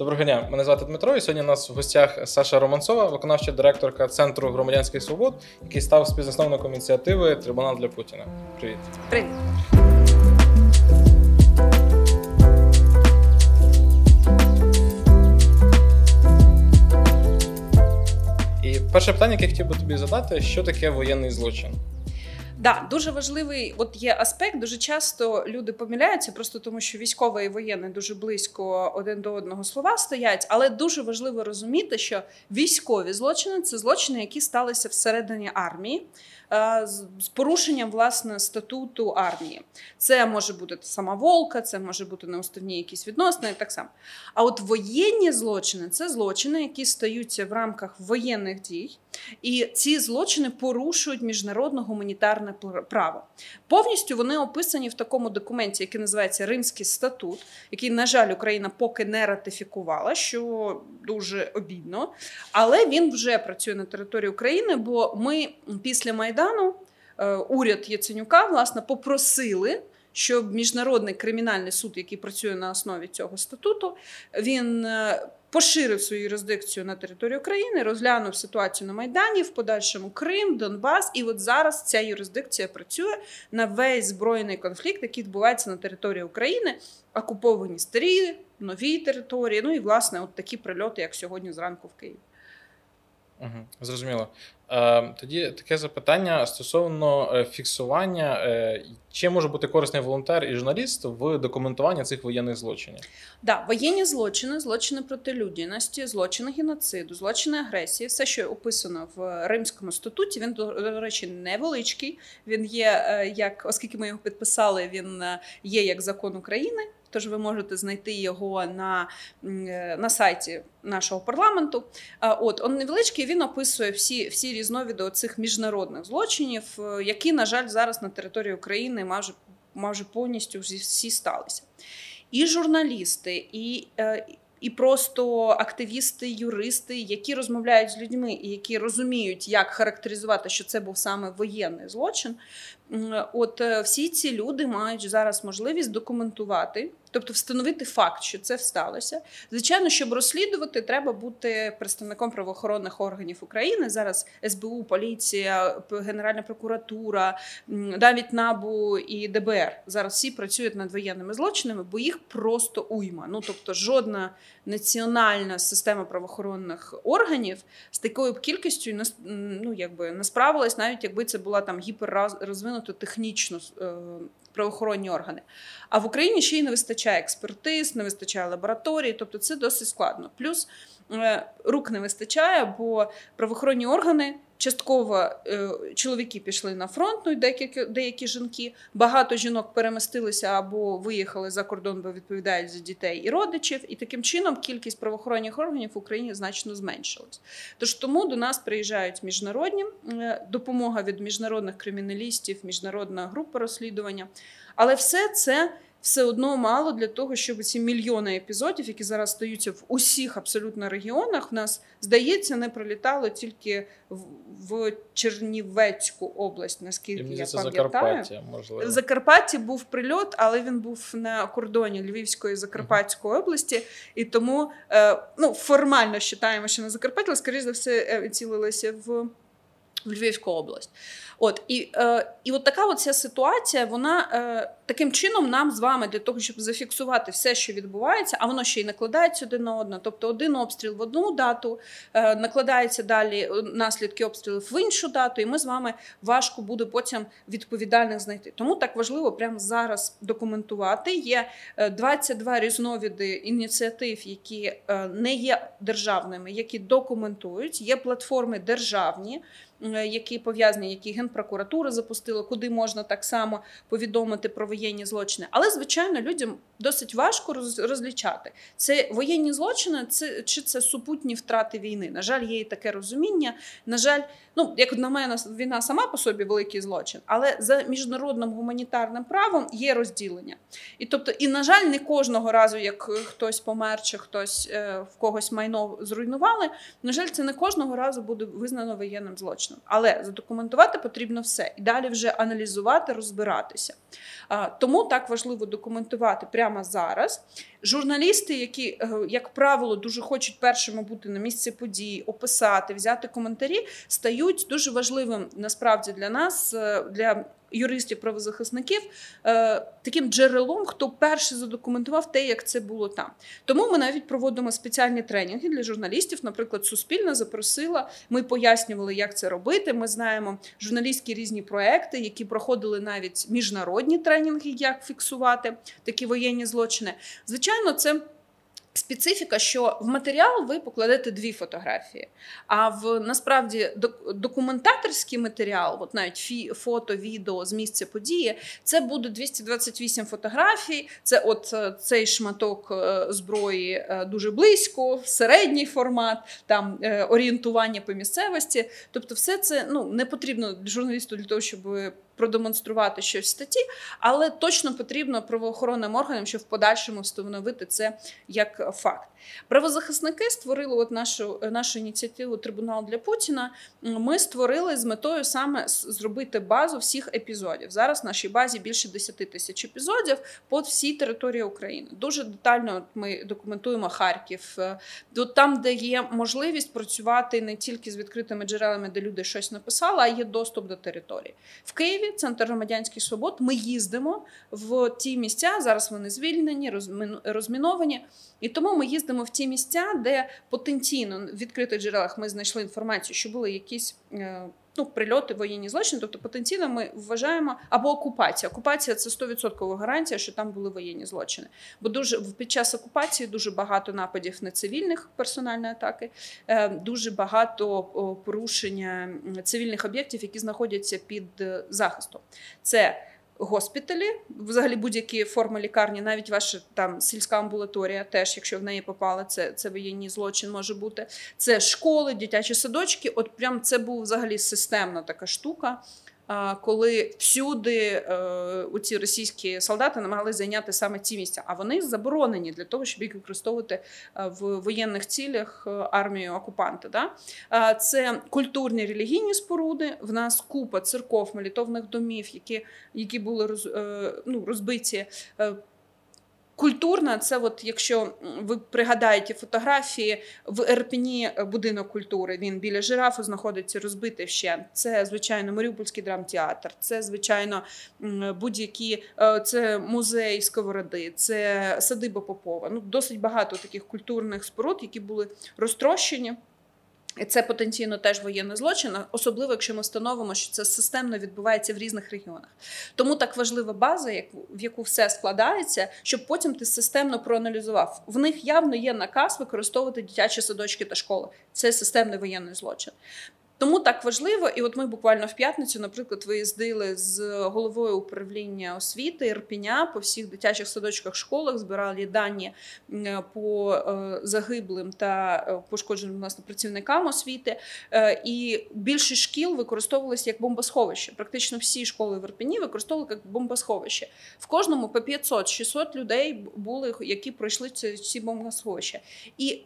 Доброго дня, мене звати Дмитро. І сьогодні у нас в гостях Саша Романцова, виконавча директорка Центру громадянських свобод, який став співзасновником ініціативи Трибунал для Путіна. Привіт. Привіт. І перше питання, яке я хотів би тобі задати: що таке воєнний злочин? Да, дуже важливий от є аспект. Дуже часто люди помиляються, просто тому що військове і воєнне дуже близько один до одного слова стоять. Але дуже важливо розуміти, що військові злочини це злочини, які сталися всередині армії. Е, з порушенням власне статуту армії. Це може бути сама волка, це може бути неуставні якісь відносини, так само. А от воєнні злочини це злочини, які стаються в рамках воєнних дій, і ці злочини порушують міжнародне гуманітарне право. Повністю вони описані в такому документі, який називається Римський статут, який, на жаль, Україна поки не ратифікувала, що дуже обідно. Але він вже працює на території України, бо ми після Майдану е, уряд Яценюка власне попросили. Щоб міжнародний кримінальний суд, який працює на основі цього статуту, він е, поширив свою юрисдикцію на територію України, розглянув ситуацію на Майдані, в подальшому Крим, Донбас. І от зараз ця юрисдикція працює на весь збройний конфлікт, який відбувається на території України, окуповані старі, нові території. Ну і власне, от такі прильоти, як сьогодні зранку в Києві. Угу, Зрозуміло. Е, Тоді таке запитання стосовно е, фіксування, е, чи може бути корисний волонтер і журналіст в документуванні цих воєнних злочинів? Да, воєнні злочини, злочини проти людяності, злочини геноциду, злочини агресії, все, що описано в Римському статуті, він до речі невеличкий. Він є як, оскільки ми його підписали, він є як закон України. Тож ви можете знайти його на е, на сайті нашого парламенту. От он невеличкий він описує всі всі різновиди цих міжнародних злочинів, е, які, на жаль, зараз на території України майже майже повністю всі сталися. І журналісти, і е, і просто активісти, юристи, які розмовляють з людьми і які розуміють, як характеризувати, що це був саме воєнний злочин. От всі ці люди мають зараз можливість документувати Тобто встановити факт, що це сталося. Звичайно, щоб розслідувати, треба бути представником правоохоронних органів України. Зараз СБУ, поліція, Генеральна прокуратура, навіть НАБУ і ДБР. Зараз всі працюють над воєнними злочинами, бо їх просто уйма. Ну тобто, жодна національна система правоохоронних органів з такою кількістю ну, якби не справилась, навіть якби це була там гіперрозвинута технічно е, правоохоронні органи. А в Україні ще й не вистачає експертиз, не вистачає лабораторії, тобто це досить складно. Плюс рук не вистачає, бо правоохоронні органи. Частково е, чоловіки пішли на фронт, ну і деякі деякі жінки. Багато жінок перемістилися або виїхали за кордон, бо відповідають за дітей і родичів. І таким чином кількість правоохоронних органів в Україні значно зменшилась. Тож тому до нас приїжджають міжнародні е, допомога від міжнародних криміналістів, міжнародна група розслідування. Але все це все одно мало для того, щоб ці мільйони епізодів, які зараз стаються в усіх абсолютно регіонах, в нас здається, не пролітало тільки в, в Чернівецьку область, наскільки я пам'ятаю. Закарпаття, можливо. В Закарпатті був прильот, але він був на кордоні Львівської і Закарпатської uh-huh. області, і тому е, ну формально вважаємо, що на Закарпатті, але скоріш за все е, цілилися в в Львівську область. От І е, і от така от ця ситуація, вона е, таким чином нам з вами для того, щоб зафіксувати все, що відбувається, а воно ще й накладається один на одне. Тобто один обстріл в одну дату, е, накладається далі е, наслідки обстрілів в іншу дату, і ми з вами важко буде потім відповідальних знайти. Тому так важливо прямо зараз документувати. Є 22 е, різновиди ініціатив, які е, не є державними, які документують, є платформи державні. Е, які пов'язані, які генпрокуратура запустила, куди можна так само повідомити про воєнні злочини. Але звичайно, людям досить важко розлічати це воєнні злочини, це чи це супутні втрати війни. На жаль, є і таке розуміння. На жаль, ну як на мене, війна сама по собі великий злочин, але за міжнародним гуманітарним правом є розділення. І тобто, і на жаль, не кожного разу, як хтось помер, чи хтось е, в когось майно зруйнували. На жаль, це не кожного разу буде визнано воєнним злочином. Але задокументувати потрібно все і далі вже аналізувати, розбиратися. Тому так важливо документувати прямо зараз. Журналісти, які, е, як правило, дуже хочуть першими бути на місці подій, описати, взяти коментарі, стають дуже важливим насправді для нас, е, для юристів, правозахисників, е, таким джерелом, хто перший задокументував те, як це було там. Тому ми навіть проводимо спеціальні тренінги для журналістів. Наприклад, Суспільна запросила. Ми пояснювали, як це робити. Ми знаємо журналістські різні проекти, які проходили навіть міжнародні тренінги, як фіксувати такі воєнні злочини. Звичайно, це. Специфіка, що в матеріал ви покладете дві фотографії. А в насправді документаторський матеріал, от навіть фі, фото, відео з місця події, це буде 228 фотографій. Це от е, цей шматок е, зброї е, дуже близько, середній формат, там орієнтування по місцевості. Тобто, все це ну не потрібно журналісту для того, щоб продемонструвати щось в статті, але точно потрібно правоохоронним органам, щоб в подальшому встановити це як факт. Правозахисники створили от нашу нашу ініціативу Трибунал для Путіна. Ми створили з метою саме зробити базу всіх епізодів. Зараз в нашій базі більше 10 тисяч епізодів по всій території України. Дуже детально ми документуємо Харків. Е, там, де є можливість працювати не тільки з відкритими джерелами, де люди щось написали, а є доступ до території в Києві центр громадянських свобод. Ми їздимо в ті місця. Зараз вони звільнені, розміновані. І тому ми їздимо в ті місця, де потенційно в відкритих джерелах ми знайшли інформацію, що були якісь. Ну, прильоти, воєнні злочини, тобто потенційно ми вважаємо або окупація. Окупація це 100% гарантія, що там були воєнні злочини. Бо дуже під час окупації дуже багато нападів на цивільних персональної атаки, е, дуже багато порушення цивільних об'єктів, які знаходяться під е, захистом. Це госпіталі, взагалі будь-які форми лікарні, навіть ваша там сільська амбулаторія, теж, якщо в неї попали, це це воєнний злочин може бути. Це школи, дитячі садочки. От прям це був взагалі системна така штука коли всюди е, ці російські солдати намагалися зайняти саме ці місця, а вони заборонені для того, щоб їх використовувати е, в воєнних цілях е, армію окупанта. Да? Це культурні релігійні споруди. В нас купа церков, молитовних домів, які які були роз, ну, розбиті Культурна, це от якщо ви пригадаєте фотографії в Ерпені будинок культури, він біля жирафу знаходиться розбитий ще. Це, звичайно, Маріупольський драмтеатр, це, звичайно, будь-які е, це музей Сковороди, це садиба Попова. Ну, Досить багато таких культурних споруд, які були розтрощені. Це потенційно теж воєнний злочин, особливо якщо ми встановимо, що це системно відбувається в різних регіонах. Тому так важлива база, в яку все складається, щоб потім ти системно проаналізував. В них явно є наказ використовувати дитячі садочки та школи. Це системний воєнний злочин. Тому так важливо, і от ми буквально в п'ятницю, наприклад, виїздили з головою управління освіти Ірпіня по всіх дитячих садочках, школах, збирали дані по е, загиблим та е, пошкодженим власне працівникам освіти. Е, і більшість шкіл використовувалися як бомбосховище. Практично всі школи в Ірпіні використовували як бомбосховище. В кожному по 500-600 людей були, які пройшли ці бомбосховища. І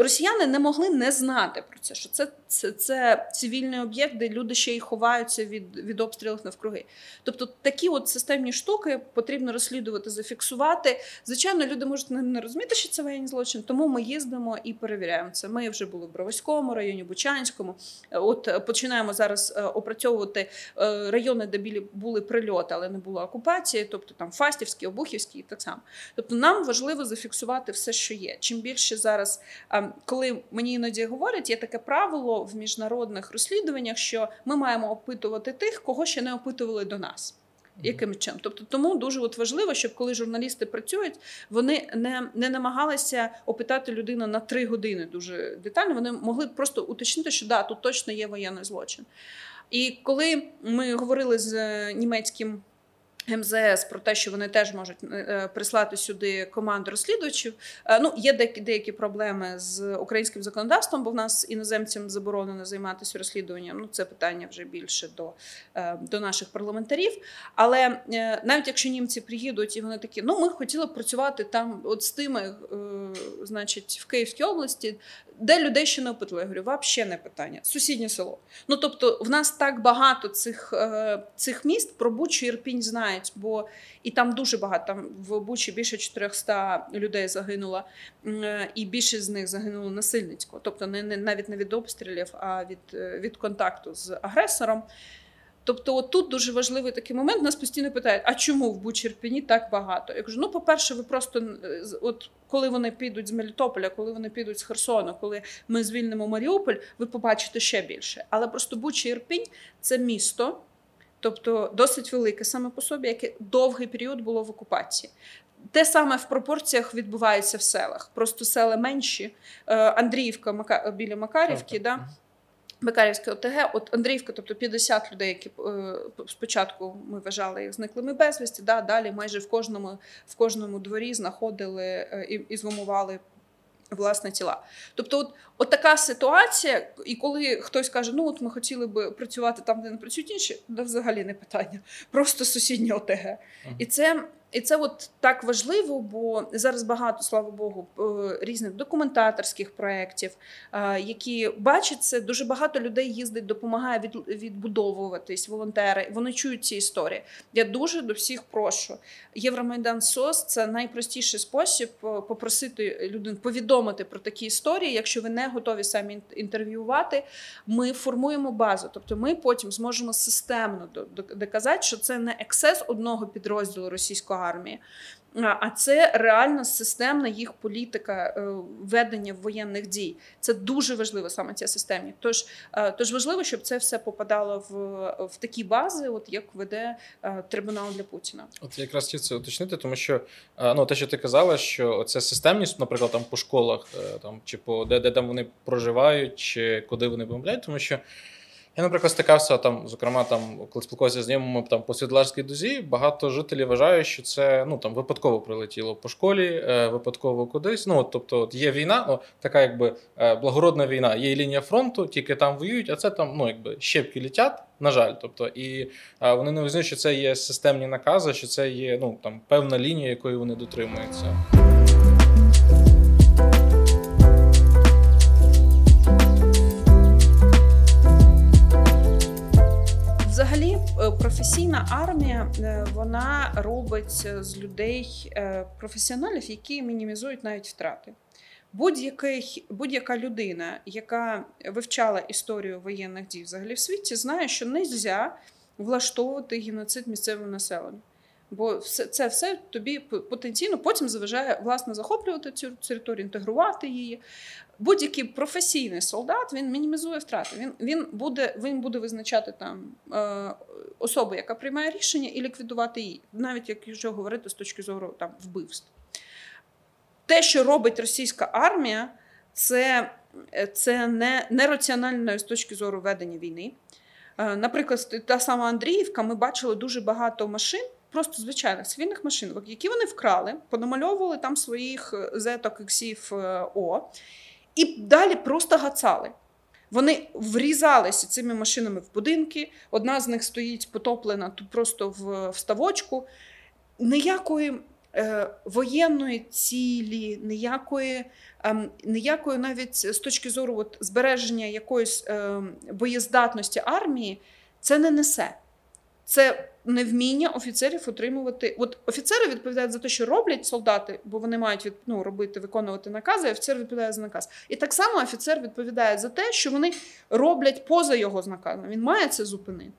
Росіяни не могли не знати про це, що це це, це цивільний об'єкт, де люди ще й ховаються від від обстрілів навкруги. Тобто такі от системні штуки потрібно розслідувати, зафіксувати. Звичайно, люди можуть не розуміти, що це воєнний злочин, тому ми їздимо і перевіряємо це. Ми вже були в Бровоському районі, Бучанському. От починаємо зараз е, опрацьовувати е, райони, де білі були прильоти, але не було окупації, тобто там Фастівський, Обухівський і так само. Тобто, нам важливо зафіксувати все, що є. Чим більше зараз, коли мені іноді говорять, є таке правило в міжнародних розслідуваннях, що ми маємо опитувати тих, кого ще не опитували до нас. Яким чином? Тобто тому дуже от важливо, щоб коли журналісти працюють, вони не не намагалися опитати людину на три години дуже детально. Вони могли просто уточнити, що да, тут точно є воєнний злочин. І коли ми говорили з німецьким МЗС про те, що вони теж можуть е, е, прислати сюди команду розслідувачів. Е, ну є деякі деякі проблеми з українським законодавством, бо в нас іноземцям заборонено займатися розслідуванням. Ну це питання вже більше до до наших парламентарів. Але навіть якщо німці приїдуть і вони такі, ну ми хотіли б працювати там, от з тими, значить, в Київській області, де людей ще не опитали. Я говорю, взагалі не питання. Сусіднє село. Ну тобто, в нас так багато цих цих міст про Бучу Ірпінь знає знають, бо і там дуже багато там в Бучі більше 400 людей загинуло, е, і більшість з них загинуло насильницько, тобто не, не навіть не від обстрілів, а від, е, від контакту з агресором. Тобто, от тут дуже важливий такий момент. Нас постійно питають, а чому в Бучерпіні так багато? Я кажу: ну, по-перше, ви просто от коли вони підуть з Мелітополя, коли вони підуть з Херсону, коли ми звільнимо Маріуполь, ви побачите ще більше. Але просто Буча Ірпінь це місто, тобто досить велике саме по собі, яке довгий період було в окупації. Те саме в пропорціях відбувається в селах. Просто села менші. Е, Андріївка біля Макарівки. да? Макарівське ОТГ, от Андріївка, тобто 50 людей, які е, спочатку ми вважали їх зниклими безвісті, да, далі майже в кожному в кожному дворі знаходили е, і, і згумували власне тіла. Тобто, от, от така ситуація, і коли хтось каже, ну от ми хотіли би працювати там, де не працюють інші, да взагалі не питання, просто сусіднє ОТГ. Uh-huh. І це і це от так важливо, бо зараз багато, слава Богу, е, різних документаторських проєктів, е, які бачать це. Дуже багато людей їздить, допомагає від, відбудовуватись, волонтери. Вони чують ці історії. Я дуже до всіх прошу. Євромайдан СОС це найпростіший спосіб е, попросити людину повідомити про такі історії. Якщо ви не готові самі інтерв'ювати, ми формуємо базу. Тобто, ми потім зможемо системно доказати, що це не ексес одного підрозділу російського армії. А це реально системна їх політика е, ведення воєнних дій. Це дуже важливо саме ця системі. Тож е, тож важливо, щоб це все попадало в в такі бази, от як веде е, трибунал для Путіна. От якраз хотів це уточнити, тому що ну те, що ти казала, що це системність, наприклад, там по школах, там чи по де, де там вони проживають, чи куди вони бомбляють, тому що. Я, наприклад, стикався там, зокрема, там, коли спілкувався з знайомими там по Світларській дузі, багато жителів вважають, що це ну там випадково прилетіло по школі, е, випадково кудись. Ну от, тобто, от є війна, ну така якби е, благородна війна, є лінія фронту, тільки там воюють, а це там ну якби щепки літять. На жаль, тобто, і а, вони не визнають, що це є системні накази, що це є ну там певна лінія, якої вони дотримуються. Професійна армія е, вона робить з людей е, професіоналів, які мінімізують навіть втрати. Будь-яка людина, яка вивчала історію воєнних дій взагалі в світі, знає, що не можна влаштовувати геноцид місцевого населення. Бо це все тобі потенційно потім заважає власне захоплювати цю територію, інтегрувати її. Будь-який професійний солдат він мінімізує втрати. Він він буде він буде визначати там е, особу, яка приймає рішення, і ліквідувати її, навіть якщо говорити з точки зору там вбивств. Те, що робить російська армія, це це не, не раціонально з точки зору ведення війни. Е, наприклад, та сама Андріївка, ми бачили дуже багато машин просто звичайних цивільних машин, які вони вкрали, понамальовували там своїх е, зеток, іксів е, О, і далі просто гацали. Вони врізалися цими машинами в будинки. Одна з них стоїть потоплена тут просто в ставочку. Ніякої е, воєнної цілі, ніякої, е, ніякої навіть з точки зору от, збереження якоїсь е, боєздатності армії, це не несе. Це невміння офіцерів отримувати. От офіцери відповідають за те, що роблять солдати, бо вони мають від, ну, робити, виконувати накази. а Офіцер відповідає за наказ. І так само офіцер відповідає за те, що вони роблять поза його наказом. Він має це зупинити.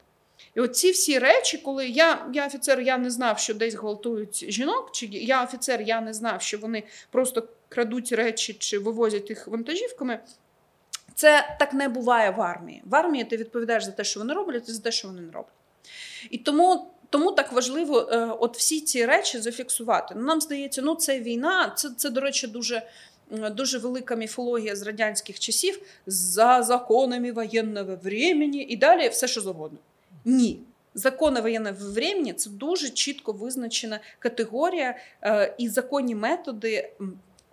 І от ці всі речі, коли я я офіцер, я не знав, що десь гвалтують жінок, чи я офіцер, я не знав, що вони просто крадуть речі чи вивозять їх вантажівками. Це так не буває в армії. В армії ти відповідаєш за те, що вони роблять, і за те, що вони не роблять. І тому. Тому так важливо е, от всі ці речі зафіксувати. Ну, Нам здається, ну це війна, це, це до речі, дуже дуже велика міфологія з радянських часів за законами воєнного времени і далі все, що завгодно. Ні. Закони воєнного времени – це дуже чітко визначена категорія е, і законні методи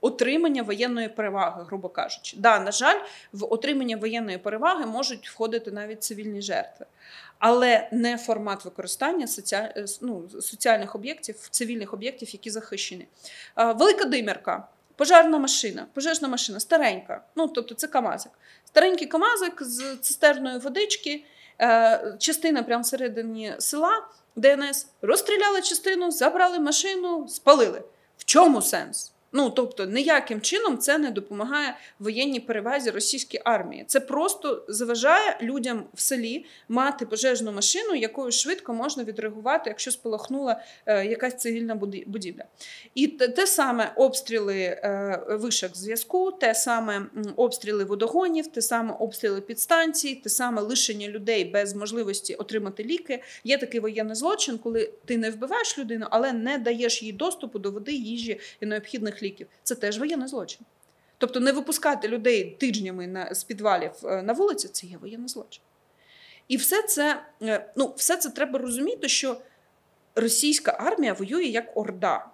отримання воєнної переваги, грубо кажучи. Да, На жаль, в отримання воєнної переваги можуть входити навіть цивільні жертви але не формат використання соціаль... Е, ну, соціальних об'єктів, цивільних об'єктів, які захищені. Велика димерка. Пожежна машина, пожежна машина, старенька. Ну, тобто це Камазик. Старенький Камазик з цистерної водички. Е, частина прямо всередині села ДНС розстріляли частину, забрали машину, спалили. В чому сенс? Ну тобто ніяким чином це не допомагає воєнній перевазі російської армії. Це просто заважає людям в селі мати пожежну машину, якою швидко можна відреагувати, якщо спалахнула е, якась цивільна будівля. І те, те саме обстріли е, вишок зв'язку, те саме обстріли водогонів, те саме обстріли підстанцій, те саме лишення людей без можливості отримати ліки. Є такий воєнний злочин, коли ти не вбиваєш людину, але не даєш їй доступу до води, їжі і необхідних ліків ліків, це теж воєнний злочин. Тобто не випускати людей тижнями на, з підвалів е, на вулицю це є воєнний злочин. І все це е, ну, все це треба розуміти, що російська армія воює як орда.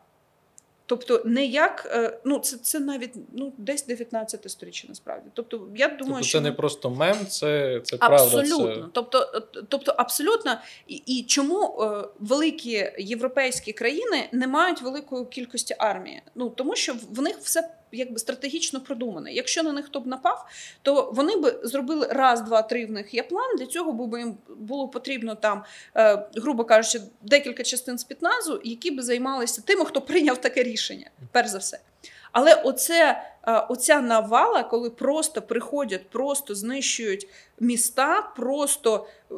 Тобто, не як е, ну це це навіть ну десь 19 сторіччя насправді. Тобто, я думаю, тобто, що це не просто мем, це це абсолютно. правда. Це... Тобто, тобто, абсолютно, і, і чому е, великі європейські країни не мають великої кількості армії? Ну тому що в них все якби стратегічно продумане. Якщо на них хто б напав, то вони б зробили раз, два, три в них є план. Для цього б їм було потрібно там, е, грубо кажучи, декілька частин спітназу, які б займалися тими, хто прийняв таке рішення, перш за все. Але оце, е, оця навала, коли просто приходять, просто знищують міста, просто е,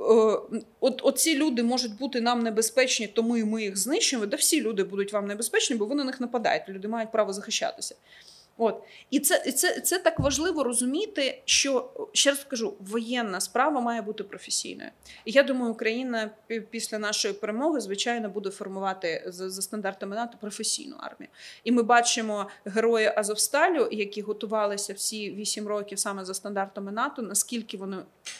от оці люди можуть бути нам небезпечні, тому і ми їх знищуємо. Да всі люди будуть вам небезпечні, бо вони на них нападають. Люди мають право захищатися. От і це це, це так важливо розуміти, що ще раз скажу, воєнна справа має бути професійною. І я думаю, Україна після нашої перемоги, звичайно, буде формувати за, за стандартами НАТО професійну армію. І ми бачимо герої Азовсталю, які готувалися всі вісім років саме за стандартами НАТО. Наскільки вони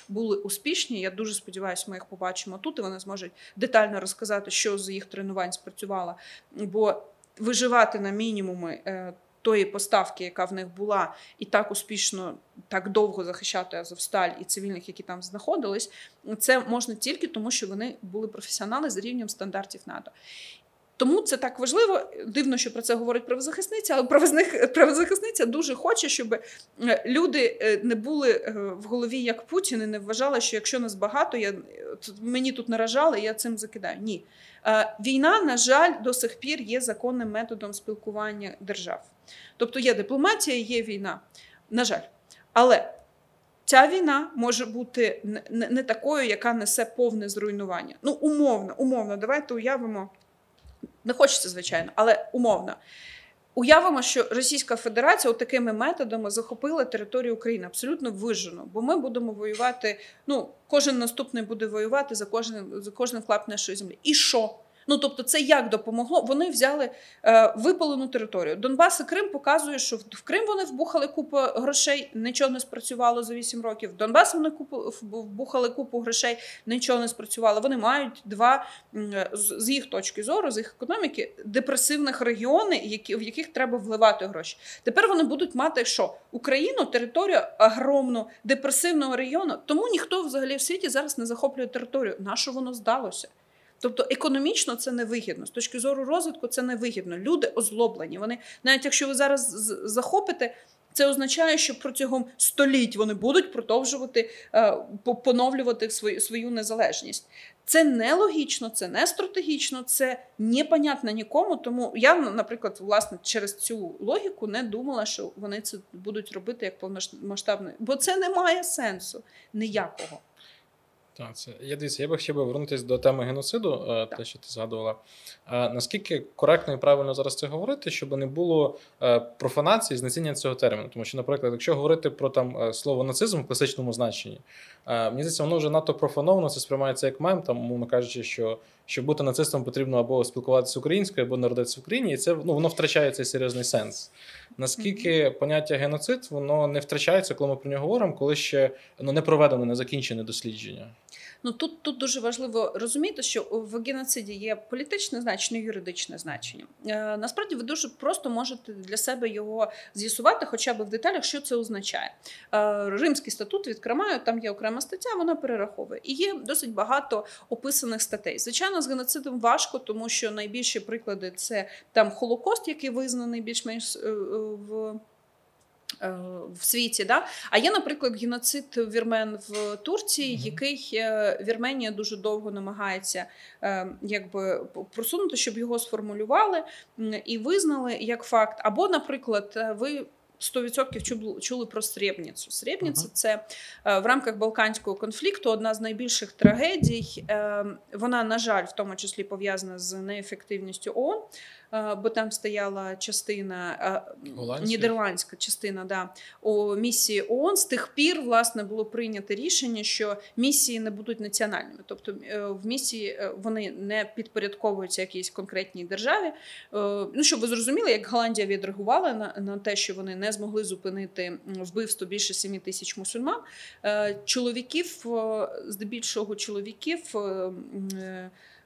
були успішні? Я дуже сподіваюся, ми їх побачимо тут. і Вони зможуть детально розказати, що з їх тренувань спрацювало. Бо виживати на мінімуми. Тої поставки, яка в них була, і так успішно, так довго захищати Азовсталь і цивільних, які там знаходились, це можна тільки тому, що вони були професіонали за рівнем стандартів НАТО. Тому це так важливо. Дивно, що про це говорить правозахисниця, але правозахисниця дуже хоче, щоб е, люди е, не були е, в голові як Путін і не вважали, що якщо нас багато, я мені тут наражали, я цим закидаю. Ні. Війна, на жаль, до сих пір є законним методом спілкування держав. Тобто є дипломатія, є війна. На жаль. Але ця війна може бути не такою, яка несе повне зруйнування. Ну, умовно, умовно, давайте уявимо. Не хочеться, звичайно, але умовно. Уявимо, що Російська Федерація такими методами захопила територію України абсолютно вижено, бо ми будемо воювати. Ну, кожен наступний буде воювати за кожен за кожен клап нашої землі. І що? Ну тобто, це як допомогло? Вони взяли е, випалену територію. Донбас і Крим показує, що в Крим вони вбухали купу грошей, нічого не спрацювало за 8 років. В Донбас вони купу вбухали купу грошей, нічого не спрацювало. Вони мають два з їх точки зору, з їх економіки, депресивних регіони, які в яких треба вливати гроші. Тепер вони будуть мати що Україну, територію огромну депресивного регіону. Тому ніхто взагалі в світі зараз не захоплює територію. На що воно здалося? Тобто економічно це невигідно. З точки зору розвитку це невигідно. Люди озлоблені. Вони, навіть якщо ви зараз захопите, це означає, що протягом століть вони будуть продовжувати е, поновлювати свою свою незалежність. Це нелогічно, це не стратегічно, це непонятно нікому. Тому я, наприклад, власне, через цю логіку не думала, що вони це будуть робити як повномасштабне, бо це не має сенсу ніякого. Так, це я дивіться, я би хотів би вернутися до теми геноциду, е, так. те, що ти згадувала. Наскільки коректно і правильно зараз це говорити, щоб не було е, профанації знецінення цього терміну? Тому що, наприклад, якщо говорити про там е, слово нацизм в класичному значенні, мені здається, воно вже надто профановано, це сприймається як мем, там, умовно кажучи, що щоб бути нацистом, потрібно або спілкуватися українською, або народитися в Україні, і це ну, воно втрачає цей серйозний сенс. Наскільки поняття геноцид воно не втрачається, коли ми про нього говоримо, коли ще ну, не проведено, не закінчене дослідження? Ну тут тут дуже важливо розуміти, що в геноциді є політичне значення, юридичне значення. Е, Насправді ви дуже просто можете для себе його з'ясувати, хоча б в деталях, що це означає. Е, Римський статут відкриваю, там є окрема стаття, вона перераховує. І є досить багато описаних статей. Звичайно, з геноцидом важко, тому що найбільші приклади це там Холокост, який визнаний більш-менш е, в. Е, в світі, да а є, наприклад, геноцид вірмен в Турції, mm-hmm. який е, Вірменія дуже довго намагається е, якби просунути, щоб його сформулювали і визнали як факт. Або, наприклад, ви 100% чули про Сребніцу. Сребніця uh-huh. це в рамках Балканського конфлікту одна з найбільших трагедій. Вона, на жаль, в тому числі пов'язана з неефективністю ООН. Е, бо там стояла частина е, Голландська. нідерландська частина да, у місії ООН. З тих пір власне було прийнято рішення, що місії не будуть національними, тобто е, в місії вони не підпорядковуються якійсь конкретній державі. Ну щоб ви зрозуміли, як Голландія відреагувала на, на те, що вони не змогли зупинити вбивство більше 7 тисяч мусульман. Чоловіків, здебільшого чоловіків.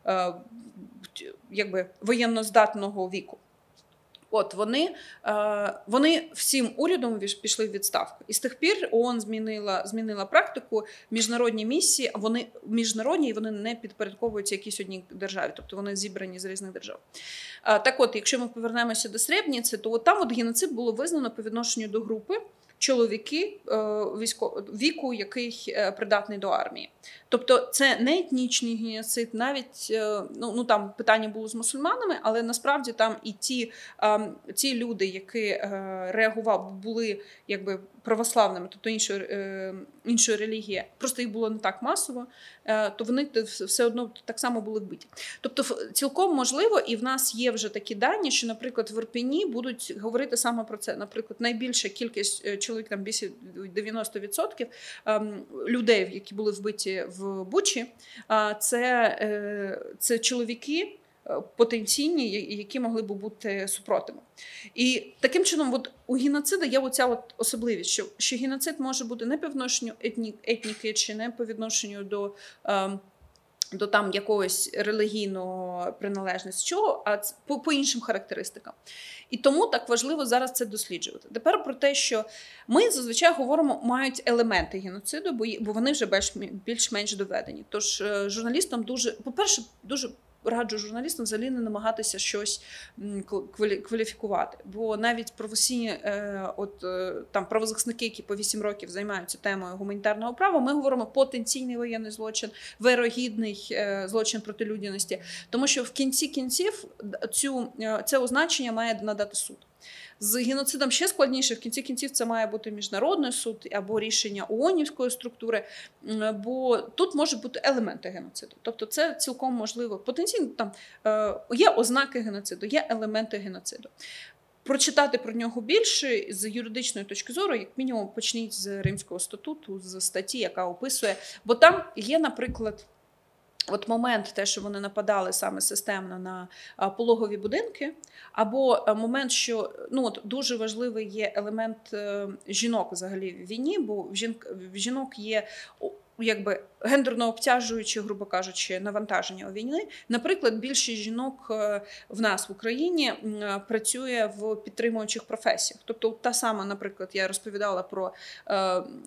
Е, якби воєнноздатного віку. От вони е, вони всім урядом пішли в відставку. І з тих пір ООН змінила змінила практику міжнародні місії, вони міжнародні і вони не підпорядковуються якійсь одній державі, тобто вони зібрані з різних держав. Е, так, от, якщо ми повернемося до Сребніці, то от там от геноцид було визнано по відношенню до групи чоловіки віку, який придатний до армії. Тобто це не етнічний геноцид, навіть е, ну ну там питання було з мусульманами, але насправді там і ті ті люди, які е, реагували, були якби православними, тобто іншої е, іншої релігії, просто їх було не так масово, то вони все одно так само були вбиті. Тобто, цілком можливо, і в нас є вже такі дані, що, наприклад, в Ірпені будуть говорити саме про це. Наприклад, найбільша кількість чоловік там більше 90% людей, які були вбиті в Бучі, це, е, це чоловіки. Е, потенційні, які могли б бути супротивом. І таким чином, от у геноцида є оця от особливість, що що геноцид може бути не по відношенню етні, етніки, чи не по відношенню до ем, до там якогось релігійного приналежності, чого, а по, по іншим характеристикам. І тому так важливо зараз це досліджувати. Тепер про те, що ми зазвичай говоримо, мають елементи геноциду, бо вони вже більш-менш доведені. Тож е, журналістам дуже, по-перше, дуже раджу журналістам взагалі не намагатися щось кваліфікувати. Бо навіть професійні, е, от е, там правозахисники, які по 8 років займаються темою гуманітарного права, ми говоримо потенційний воєнний злочин, вирогідний е, злочин проти людяності, тому що в кінці кінців цю це означення має надати суд. З геноцидом ще складніше в кінці кінців це має бути міжнародний суд або рішення ООНівської структури, бо тут можуть бути елементи геноциду. Тобто, це цілком можливо. Потенційно там е, є ознаки геноциду, є елементи геноциду. Прочитати про нього більше з юридичної точки зору, як мінімум, почніть з Римського статуту, з статті, яка описує, бо там є, наприклад. От момент, те, що вони нападали саме системно на пологові будинки, або е, момент, що ну от дуже важливий є елемент е, жінок взагалі в війні, бо в жінок в жінок є якби гендерно обтяжуючи, грубо кажучи, навантаження у війни. Наприклад, більшість жінок е, в нас в Україні працює в підтримуючих професіях. Тобто, та сама, наприклад, я розповідала про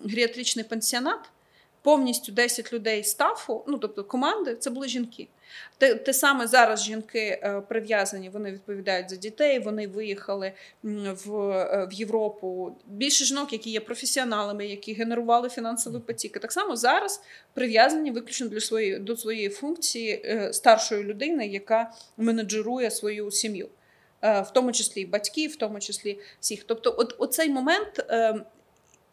геріатричний пансіонат повністю 10 людей стафу, ну тобто команди, це були жінки. Те, те саме зараз жінки е, прив'язані, вони відповідають за дітей, вони виїхали в е, в Європу. Більше жінок, які є професіоналами, які генерували фінансові потіки. Так само зараз прив'язані виключно для своєї до своєї функції е, старшої людини, яка менеджерує свою сім'ю. В тому числі батьків, в тому числі всіх. Тобто, от оцей момент,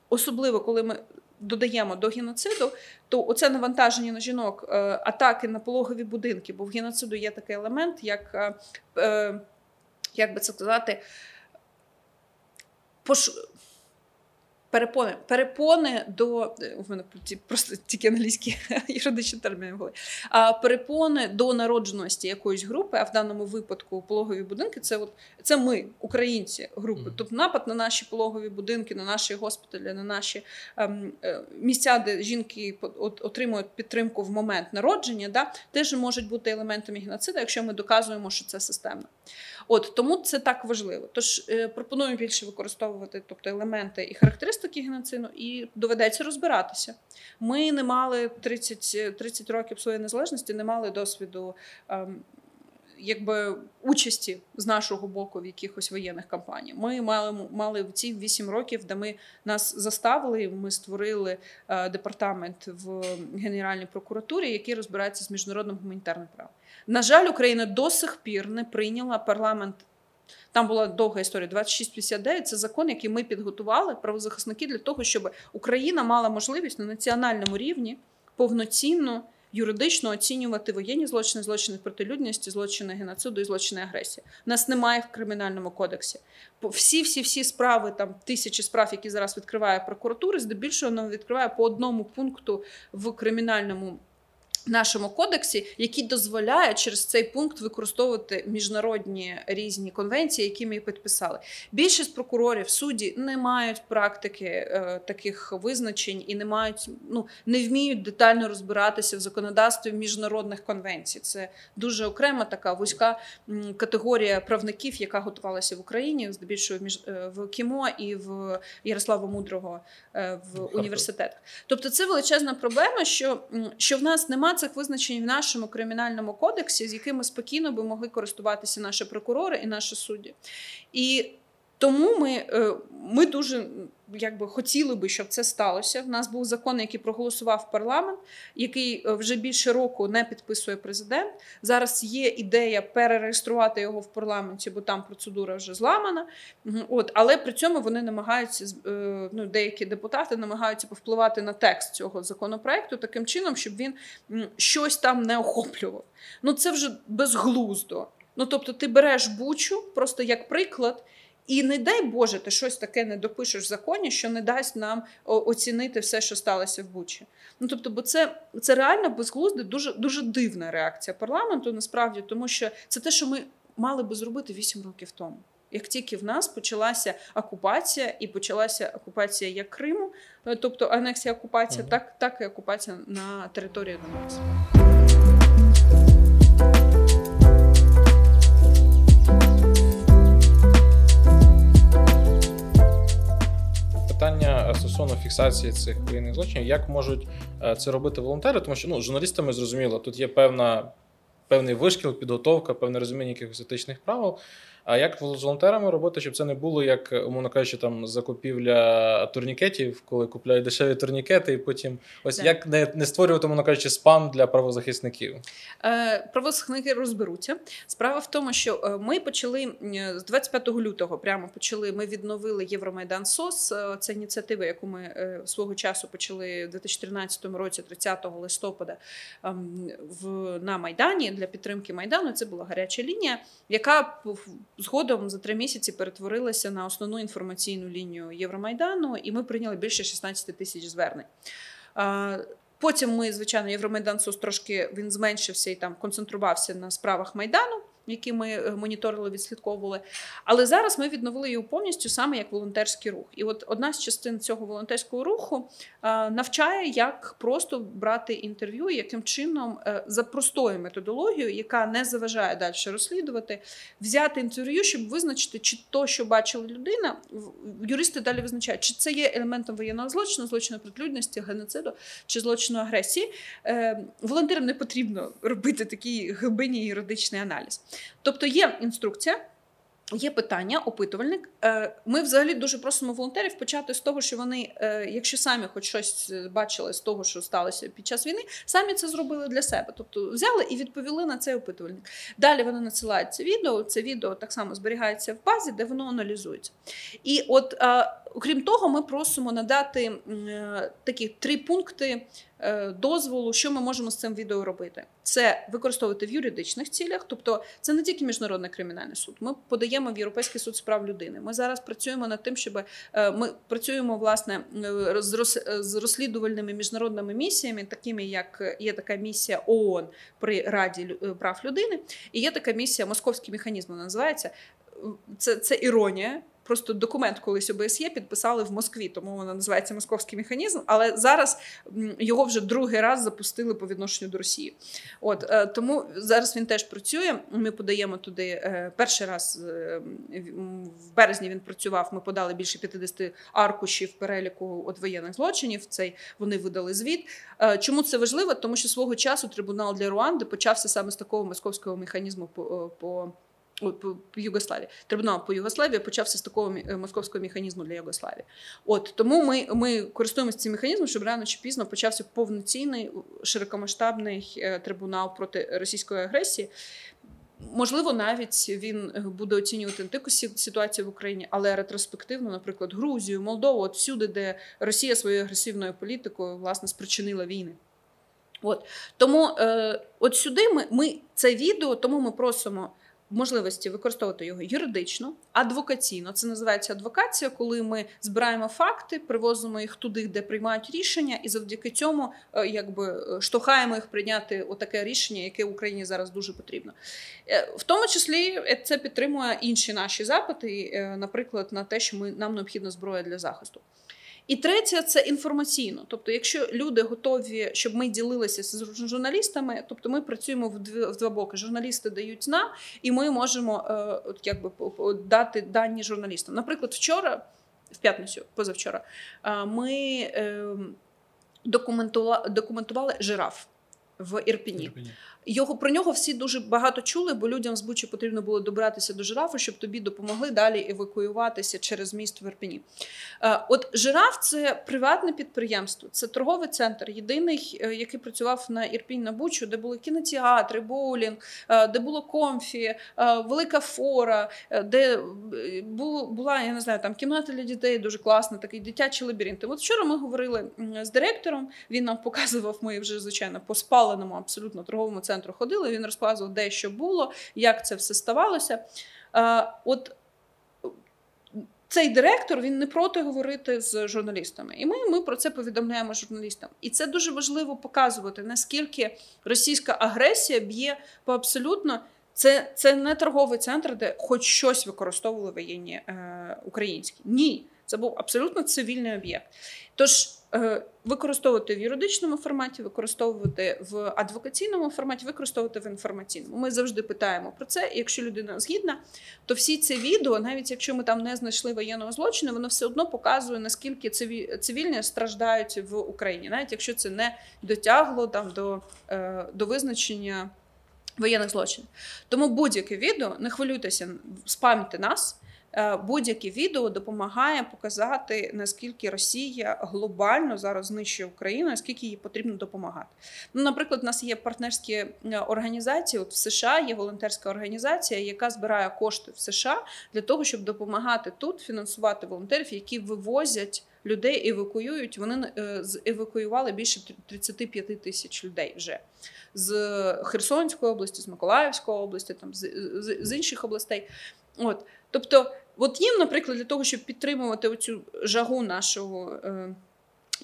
особливо коли ми додаємо до геноциду, то оце навантаження на жінок, е, атаки на пологові будинки, бо в геноциду є такий елемент, як, е, е, як би це сказати, перепони перепони до в мене просто тільки англійські юридичні терміни були. А перепони до народженості якоїсь групи, а в даному випадку пологові будинки це от це ми, українці, групи. Тобто напад на наші пологові будинки, на наші госпіталі, на наші ем, е, місця, де жінки отримують підтримку в момент народження, да, теж можуть бути елементами геноциду, якщо ми доказуємо, що це системно. От тому це так важливо. Тож е, пропоную більше використовувати тобто елементи і характеристики геноциду, і доведеться розбиратися. Ми не мали 30 30 років своєї незалежності, не мали досвіду. Е, якби участі з нашого боку в якихось воєнних кампаніях. Ми мали мали ці вісім років, де ми нас заставили. Ми створили е, департамент в Генеральній прокуратурі, який розбирається з міжнародним гуманітарним правом. На жаль, Україна до сих пір не прийняла парламент. Там була довга історія 2659 Це закон, який ми підготували правозахисники для того, щоб Україна мала можливість на національному рівні повноцінно юридично оцінювати воєнні злочини, злочини проти людяності, злочини геноциду і злочини агресії. У нас немає в кримінальному кодексі. Всі, всі, всі справи, там тисячі справ, які зараз відкриває прокуратура, здебільшого вона відкриває по одному пункту в кримінальному нашому кодексі, який дозволяє через цей пункт використовувати міжнародні різні конвенції, які ми підписали. Більшість прокурорів судді не мають практики е, таких визначень і не мають ну не вміють детально розбиратися в законодавстві міжнародних конвенцій. Це дуже окрема така вузька категорія правників, яка готувалася в Україні, здебільшого між е, в КІМО і в Ярослава Мудрого е, в університетах. Тобто, це величезна проблема, що, що в нас немає цих визначень в нашому кримінальному кодексі, з якими спокійно би могли користуватися наші прокурори і наші судді. І тому ми е, ми дуже якби хотіли би, щоб це сталося. В нас був закон, який проголосував парламент, який е, вже більше року не підписує президент. Зараз є ідея перереєструвати його в парламенті, бо там процедура вже зламана. От, але при цьому вони намагаються е, ну, деякі депутати намагаються повпливати на текст цього законопроекту таким чином, щоб він щось там не охоплював. Ну це вже безглуздо. Ну тобто, ти береш бучу просто як приклад. І не дай Боже, ти щось таке не допишеш в законі, що не дасть нам оцінити все, що сталося в Бучі. Ну тобто, бо це це реально безглузде, дуже дуже дивна реакція парламенту, насправді, тому що це те, що ми мали би зробити 8 років тому. Як тільки в нас почалася окупація, і почалася окупація як Криму, е, тобто анексія окупація, mm так так і окупація на території Донбасу. Стосовно фіксації цих воєнних злочинів, як можуть е, це робити волонтери, тому що ну, журналістами зрозуміло, тут є певна. Певний вишкіл, підготовка, певне розуміння якихось етичних правил. А як з волонтерами робити, щоб це не було як, умовно кажучи, там закупівля турнікетів, коли купляють дешеві турнікети, і потім ось так. як не не створювати, умовно кажучи, спам для правозахисників? Е, Правозахисники розберуться. Справа в тому, що е, ми почали з 25 лютого. Прямо почали. Ми відновили Євромайдан СОС. Е, це ініціатива, яку ми е, свого часу почали в 2013 році, 30 листопада, ем, в на Майдані для підтримки Майдану. Це була гаряча лінія, яка згодом за три місяці перетворилася на основну інформаційну лінію Євромайдану, і ми прийняли більше 16 тисяч звернень. Потім ми, звичайно, Євромайдан СОС трошки він зменшився і там концентрувався на справах майдану які ми е, моніторили, відслідковували. Але зараз ми відновили його повністю саме як волонтерський рух. І от одна з частин цього волонтерського руху е, навчає, як просто брати інтерв'ю, яким чином е, за простою методологією, яка не заважає далі розслідувати, взяти інтерв'ю, щоб визначити, чи то, що бачила людина, юристи далі визначають, чи це є елементом воєнного злочину, злочину протлюдності, геноциду чи злочину агресії. Волонтерам не потрібно робити такий глибинний юридичний аналіз. Тобто є інструкція. Є питання, опитувальник. Е, ми взагалі дуже просимо волонтерів почати з того, що вони, е, якщо самі хоч щось бачили з того, що сталося під час війни, самі це зробили для себе. Тобто взяли і відповіли на цей опитувальник. Далі вони надсилають це відео. Це відео так само зберігається в базі, де воно аналізується. І от, е, окрім того, ми просимо надати такі три пункти Е, дозволу, що ми можемо з цим відео робити. Це використовувати в юридичних цілях, тобто це не тільки міжнародний кримінальний суд. Ми подаємо в Європейський суд з прав людини. Ми зараз працюємо над тим, щоб е, ми працюємо власне е, з розслідувальними міжнародними місіями, такими як є така місія ООН при Раді прав людини, і є така місія Московський механізм. Вона називається це, це іронія просто документ колись ОБСЄ підписали в Москві, тому вона називається Московський механізм. Але зараз його вже другий раз запустили по відношенню до Росії. От е, тому зараз він теж працює. Ми подаємо туди е, перший раз в березні. Він працював. Ми подали більше 50 аркушів переліку от воєнних злочинів. Цей вони видали звіт. Чому це важливо? Тому що свого часу трибунал для Руанди почався саме з такого московського механізму по. по по Югославії. Трибунал по Югославії почався з такого е, московського механізму для Югославії. От тому ми ми користуємося цим механізмом, щоб рано чи пізно почався повноцінний широкомасштабний е, трибунал проти російської агресії. Можливо, навіть він е, буде оцінювати не тільки ситуацію в Україні, але ретроспективно, наприклад, Грузію, Молдову, от всюди, де Росія своєю агресивною політикою власне спричинила війни. От тому, е, от сюди ми, ми це відео, тому ми просимо можливості використовувати його юридично, адвокаційно. Це називається адвокація, коли ми збираємо факти, привозимо їх туди, де приймають рішення, і завдяки цьому е, якби е, штовхаємо їх прийняти отаке рішення, яке Україні зараз дуже потрібно. Е, в тому числі це підтримує інші наші запити, наприклад, на те, що ми нам необхідна зброя для захисту. І третє це інформаційно. Тобто, якщо люди готові, щоб ми ділилися з журналістами, тобто ми працюємо в дві в два боки. Журналісти дають нам, і ми можемо е, от якби дати дані журналістам. Наприклад, вчора, в п'ятницю, позавчора, е, ми ем, документували, документували жираф в Ірпіні. Ірпіні. Його про нього всі дуже багато чули, бо людям з Бучі потрібно було добратися до жирафа, щоб тобі допомогли далі евакуюватися через міст в Ірпені. Е, от жираф це приватне підприємство, це торговий центр, єдиний, е, який працював на Ірпінь на Бучу, де були кінотеатри, боулінг, е, де було Comfy, велика Фора, де була, я не знаю, там кімната для дітей дуже класна, такий дитячий лабіринт. От вчора ми говорили з директором. Він нам показував, ми вже звичайно по спаленому абсолютно торговому центру центру ходили. Він розказував, де що було, як це все ставалося. От цей директор він не проти говорити з журналістами, і ми ми про це повідомляємо журналістам. І це дуже важливо показувати, наскільки російська агресія б'є по абсолютно. Це це не торговий центр, де хоч щось використовували воєнні е, українські. Ні, це був абсолютно цивільний об'єкт. Тож Е, використовувати в юридичному форматі, використовувати в адвокаційному форматі, використовувати в інформаційному. Ми завжди питаємо про це. і Якщо людина згідна, то всі ці відео, навіть якщо ми там не знайшли воєнного злочину, воно все одно показує наскільки цивільні страждають в Україні, навіть якщо це не дотягло там до, е, до визначення. Воєнних злочинів. Тому будь-яке відео, не хвилюйтеся, спамте нас. Е, будь-яке відео допомагає показати, наскільки Росія глобально зараз знищує Україну, наскільки їй потрібно допомагати. Ну, Наприклад, у нас є партнерські е, організації. От в США є волонтерська організація, яка збирає кошти в США для того, щоб допомагати тут фінансувати волонтерів, які вивозять. Людей евакуюють. Вони е, евакуювали більше 35 тисяч людей вже з Херсонської області, з Миколаївської області, там з, з, з інших областей. От Тобто, от їм, наприклад, для того, щоб підтримувати оцю жагу нашого. Е,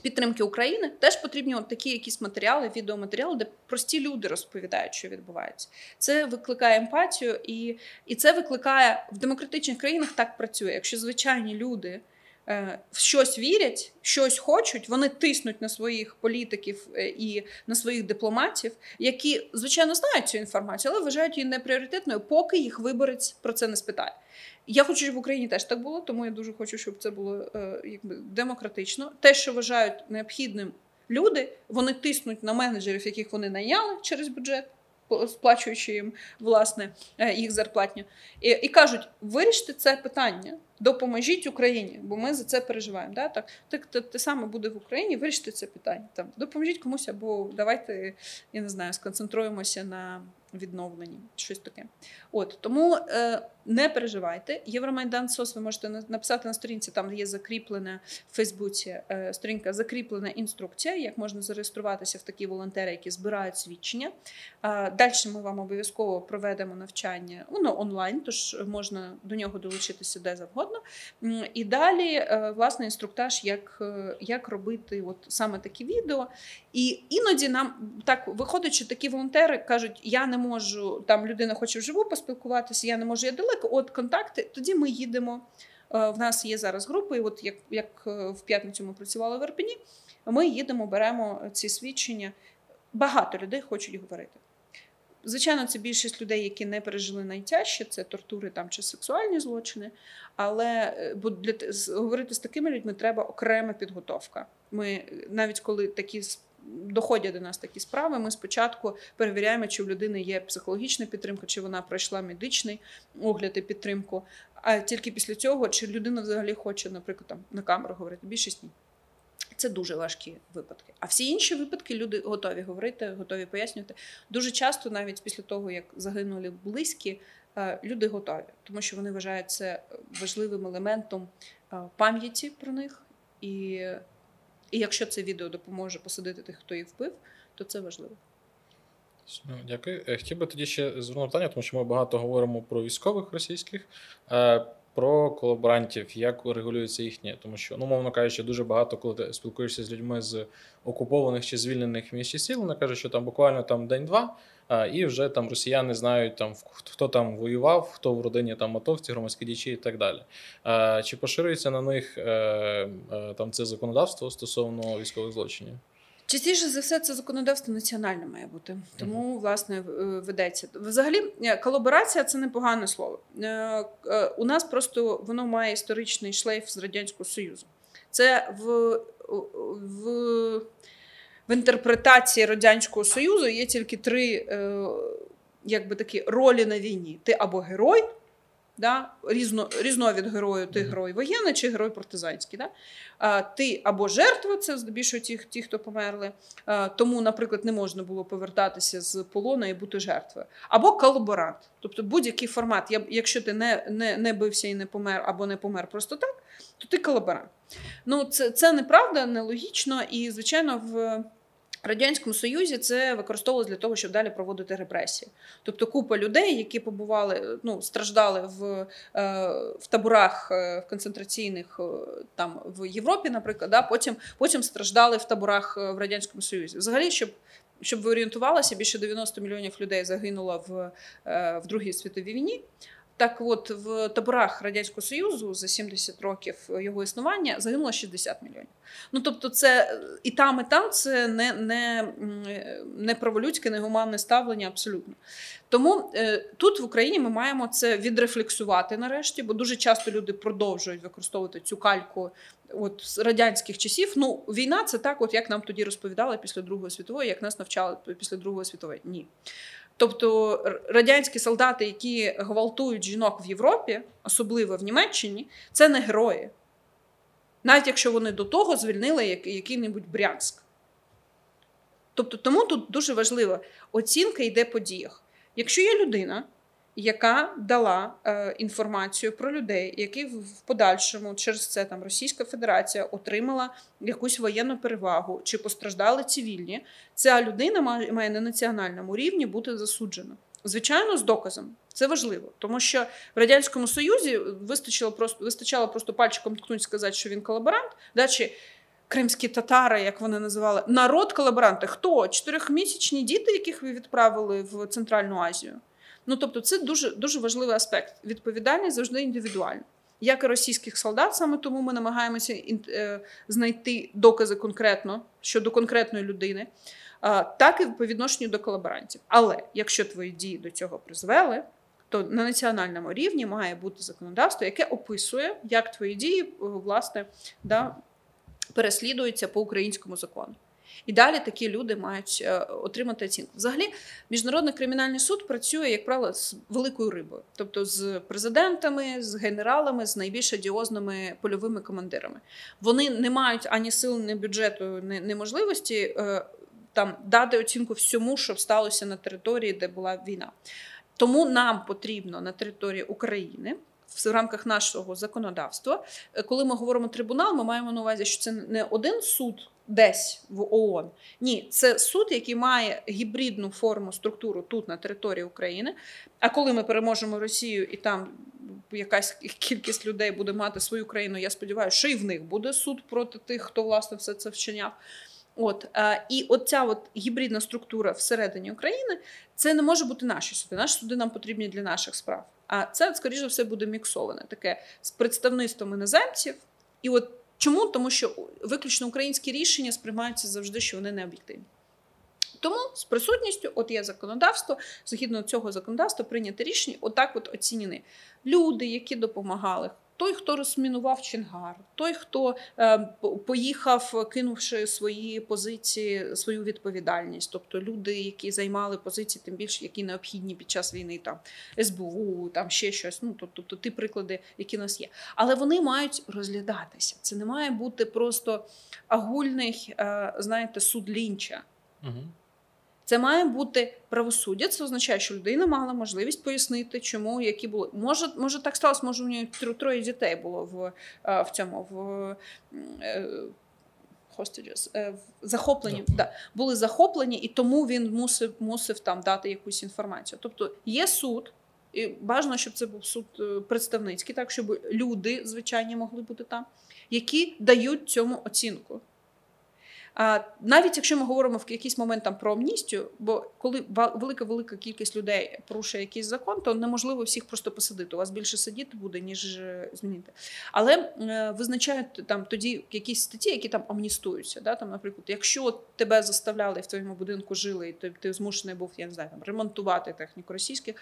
Підтримки України теж потрібні от такі якісь матеріали, відеоматеріали, де прості люди розповідають, що відбувається. Це викликає емпатію, і і це викликає в демократичних країнах так працює. Якщо звичайні люди в щось вірять, щось хочуть, вони тиснуть на своїх політиків е, і на своїх дипломатів, які звичайно знають цю інформацію, але вважають її непріоритетною, поки їх виборець про це не спитає. Я хочу, щоб в Україні теж так було, тому я дуже хочу, щоб це було е, якби демократично. Те, що вважають необхідним люди, вони тиснуть на менеджерів, яких вони найняли через бюджет, сплачуючи їм власне е, їх зарплатню, і, і кажуть: виріште це питання. Допоможіть Україні, бо ми за це переживаємо. Да? Так, так те, те саме буде в Україні. Вирішити це питання. Там допоможіть комусь, або давайте я не знаю, сконцентруємося на відновленні. Щось таке. От тому е, не переживайте. Євромайдан Сос ви можете написати на сторінці. Там є закріплена в Фейсбуці е, сторінка, закріплена інструкція, як можна зареєструватися в такі волонтери, які збирають свідчення. Е, Далі ми вам обов'язково проведемо навчання ну, онлайн, тож можна до нього долучитися де завгодно. І далі, е, власне, інструктаж, як е, як робити от саме такі відео. І іноді нам так виходить, що такі волонтери кажуть, я не можу, там людина хоче вживу поспілкуватися, я не можу, я далеко, от контакти, тоді ми їдемо. В нас є зараз групи, і от як як в п'ятницю ми працювали в Ірпені, ми їдемо, беремо ці свідчення. Багато людей хочуть говорити. Звичайно, це більшість людей, які не пережили найтяжче, це тортури там чи сексуальні злочини. Але е, бо для говорити з такими людьми треба окрема підготовка. Ми навіть коли такі доходять до нас такі справи, ми спочатку перевіряємо, чи в людини є психологічна підтримка, чи вона пройшла медичний огляд і підтримку. А тільки після цього, чи людина взагалі хоче, наприклад, там на камеру говорити, більшість ні. Це дуже важкі випадки. А всі інші випадки люди готові говорити, готові пояснювати. Дуже часто, навіть після того, як загинули близькі, е, люди готові, тому що вони вважають це важливим елементом е, пам'яті про них. І, і якщо це відео допоможе посадити тих, хто їх вбив, то це важливо. Ну, Дякую. Е, хотів би тоді ще звернути питання, тому що ми багато говоримо про військових російських про колаборантів, як регулюється їхнє, тому що, ну, мовно кажучи, дуже багато, коли ти спілкуєшся з людьми з окупованих чи звільнених місць і сіл, вони кажуть, що там буквально там день-два, і вже там росіяни знають, там хто там воював, хто в родині там атовці, громадські дічі і так далі. Чи поширюється на них е, е, там це законодавство стосовно військових злочинів? Частіше за все, це законодавство національне має бути, тому власне ведеться. Взагалі, е, колаборація це непогане слово. Е, е, у нас просто воно має історичний шлейф з радянського союзу. Це в, в, в інтерпретації радянського союзу є тільки три якби такі ролі на війні: ти або герой. Да? Різно, Різновід герою, ти герой воєнний чи герой партизанський. Да? А, Ти або жертва, це здебільшого ті, ті, хто померли. А, Тому, наприклад, не можна було повертатися з полону і бути жертвою. Або колаборант. Тобто будь-який формат. Якщо ти не не, не бився і не помер, або не помер просто так, то ти колаборант. Ну, Це це неправда, нелогічно і, звичайно, в. Радянському Союзі це використовувалося для того, щоб далі проводити репресії. Тобто купа людей, які побували, ну страждали в е, в таборах е, в концентраційних е, там в Європі, наприклад, да, потім потім страждали в таборах в Радянському Союзі. Взагалі, щоб щоб ви орієнтувалися, більше 90 мільйонів людей загинуло в, в Другій світовій війні. Так, от в таборах радянського союзу за 70 років його існування загинуло 60 мільйонів. Ну тобто, це і там, і там це не не, не праволюдське, не гуманне ставлення абсолютно. Тому е, тут в Україні ми маємо це відрефлексувати нарешті, бо дуже часто люди продовжують використовувати цю кальку от з радянських часів. Ну, війна це так, от як нам тоді розповідали після Другої світової, як нас навчали після Другої світової. Ні. Тобто радянські солдати, які гвалтують жінок в Європі, особливо в Німеччині, це не герої. Навіть якщо вони до того звільнили який-небудь Брянськ. Тобто, тому тут дуже важлива оцінка йде по діях. Якщо є людина, яка дала е, інформацію про людей, які в подальшому через це там Російська Федерація отримала якусь воєнну перевагу чи постраждали цивільні, ця людина має, має на національному рівні бути засуджена. Звичайно, з доказом. Це важливо, тому що в радянському союзі вистачило просто вистачало просто пальчиком ткнути сказати, що він колаборант, да, чи кримські татари, як вони називали, народ колаборанти. Хто чотирьохмісячні діти, яких ви відправили в Центральну Азію? Ну тобто, це дуже дуже важливий аспект. Відповідальність завжди індивідуальна. Як і російських солдат, саме тому ми намагаємося е, знайти докази конкретно щодо конкретної людини, так і по відношенню до колаборантів. Але якщо твої дії до цього призвели, то на національному рівні має бути законодавство, яке описує, як твої дії е, власне да, переслідуються по українському закону. І далі такі люди мають е, отримати оцінку. Взагалі, міжнародний кримінальний суд працює, як правило, з великою рибою, тобто з президентами, з генералами, з найбільш одіозними польовими командирами. Вони не мають ані сил, ні бюджету, ні можливості е, там дати оцінку всьому, що сталося на території, де була війна. Тому нам потрібно на території України. В рамках нашого законодавства, е, коли ми говоримо трибунал, ми маємо на увазі, що це не один суд десь в ООН. Ні, це суд, який має гібридну форму структуру тут на території України. А коли ми переможемо Росію і там якась кількість людей буде мати свою країну, я сподіваюся, що і в них буде суд проти тих, хто власне все це вчиняв. От е, і от ця от гібридна структура всередині України це не може бути наші суди. Наші суди нам потрібні для наших справ. А це, скоріше за все, буде міксоване таке з представництвом іноземців. І от чому? Тому що виключно українські рішення сприймаються завжди, що вони не об'єктивні. Тому з присутністю, от є законодавство, згідно цього законодавства, прийняте рішення, отак от оцінені люди, які допомагали. Той, хто розмінував Чингар, той, хто е, поїхав, кинувши свої позиції, свою відповідальність, тобто люди, які займали позиції, тим більше які необхідні під час війни, там СБУ, там ще щось. Ну тобто, тобто ті приклади, які у нас є, але вони мають розглядатися. Це не має бути просто агульний, е, знаєте, суд лінча. Угу. Це має бути правосуддя. Це означає, що людина мала можливість пояснити, чому які були. Може, може так сталося, може у нього троє дітей було в е, в цьому в е, hostages, е, захоплені yeah. да, були захоплені, і тому він мусив мусив там дати якусь інформацію. Тобто є суд. І бажано, щоб це був суд представницький, так щоб люди звичайні могли бути там, які дають цьому оцінку. А навіть якщо ми говоримо в якийсь момент там про амністію, бо коли велика велика кількість людей порушує якийсь закон, то неможливо всіх просто посадити. У вас більше сидіти буде, ніж е, змінити. Але е, визначають там тоді якісь статті, які там амністуються. Да? Там, наприклад, якщо тебе заставляли в твоєму будинку жили, і ти, ти змушений був, я не знаю, там ремонтувати техніку російських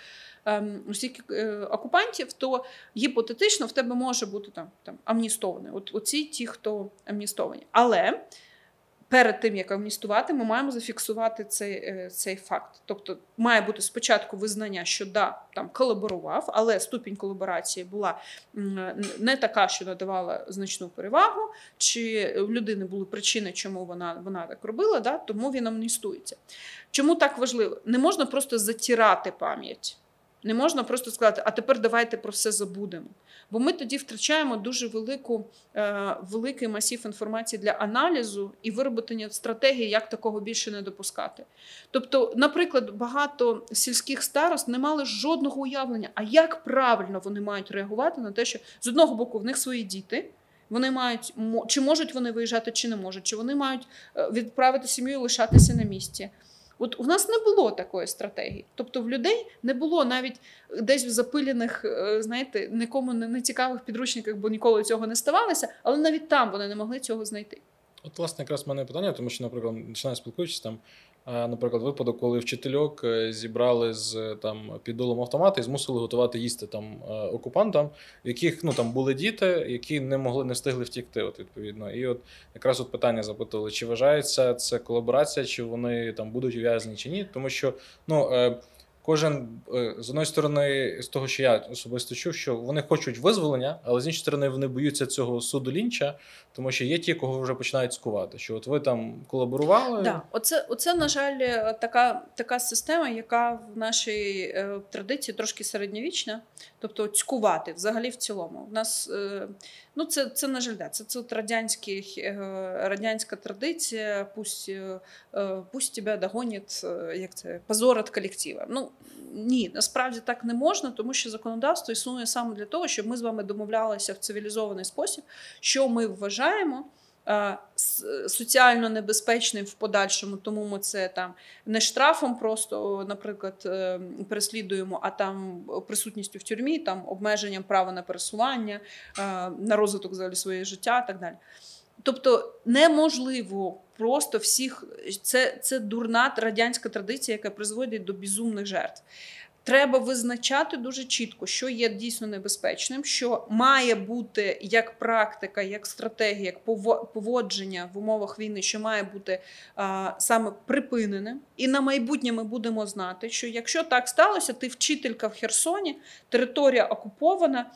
ем, російських е, окупантів, то гіпотетично в тебе може бути там там амністований. От оці ті, хто амністовані, але перед тим як амністувати, ми маємо зафіксувати цей е, цей факт. Тобто має бути спочатку визнання, що да, там колаборував, але ступінь колаборації була не така, що надавала значну перевагу, чи в людини були причини, чому вона вона так робила, да, тому він амністується. Чому так важливо? Не можна просто затирати пам'ять. Не можна просто сказати, а тепер давайте про все забудемо. Бо ми тоді втрачаємо дуже велику, е, великий масів інформації для аналізу і вироблення стратегії, як такого більше не допускати. Тобто, наприклад, багато сільських старост не мали жодного уявлення, а як правильно вони мають реагувати на те, що з одного боку в них свої діти. Вони мають чи можуть вони виїжджати, чи не можуть, чи вони мають е, відправити сім'ю і лишатися на місці. От у нас не було такої стратегії. Тобто в людей не було навіть десь в запилених, е, знаєте, нікому не цікавих підручниках, бо ніколи цього не ставалося, але навіть там вони не могли цього знайти. От, власне, якраз в мене питання, тому що, наприклад, починаю спілкуючись там. Наприклад, випадок, коли вчительок е, зібрали з там підолом автомата і змусили готувати їсти там е, окупантам, в яких ну там були діти, які не могли не встигли втікти. От відповідно, і от якраз от питання запитували: чи вважається це колаборація, чи вони там будуть ув'язані, чи ні, тому що ну. Е, Кожен е, з одної сторони, з того, що я особисто чув, що вони хочуть визволення, але з іншої сторони вони боються цього суду лінча, тому що є ті, кого вже починають скувати. Що от ви там колаборували? Да, оце, оце на жаль, така така система, яка в нашій е, традиції трошки середньовічна, тобто цькувати взагалі в цілому. У нас е, Ну, це це на жаль, да. це це радянський, е, радянська традиція. Пусть е, е, пусть тебе догонять, як це позор від колектива. Ну ні, насправді так не можна, тому що законодавство існує саме для того, щоб ми з вами домовлялися в цивілізований спосіб, що ми вважаємо. Е, соціально небезпечним в подальшому, тому ми це там не штрафом, просто, наприклад, е, переслідуємо, а там присутністю в тюрмі, там обмеженням права на пересування, е, на розвиток взагалі своєї життя і так далі. Тобто неможливо просто всіх, це це дурна радянська традиція, яка призводить до безумних жертв. Треба визначати дуже чітко, що є дійсно небезпечним, що має бути як практика, як стратегія, як поводження в умовах війни, що має бути а, саме припиненим. І на майбутнє ми будемо знати, що якщо так сталося, ти вчителька в Херсоні, територія окупована.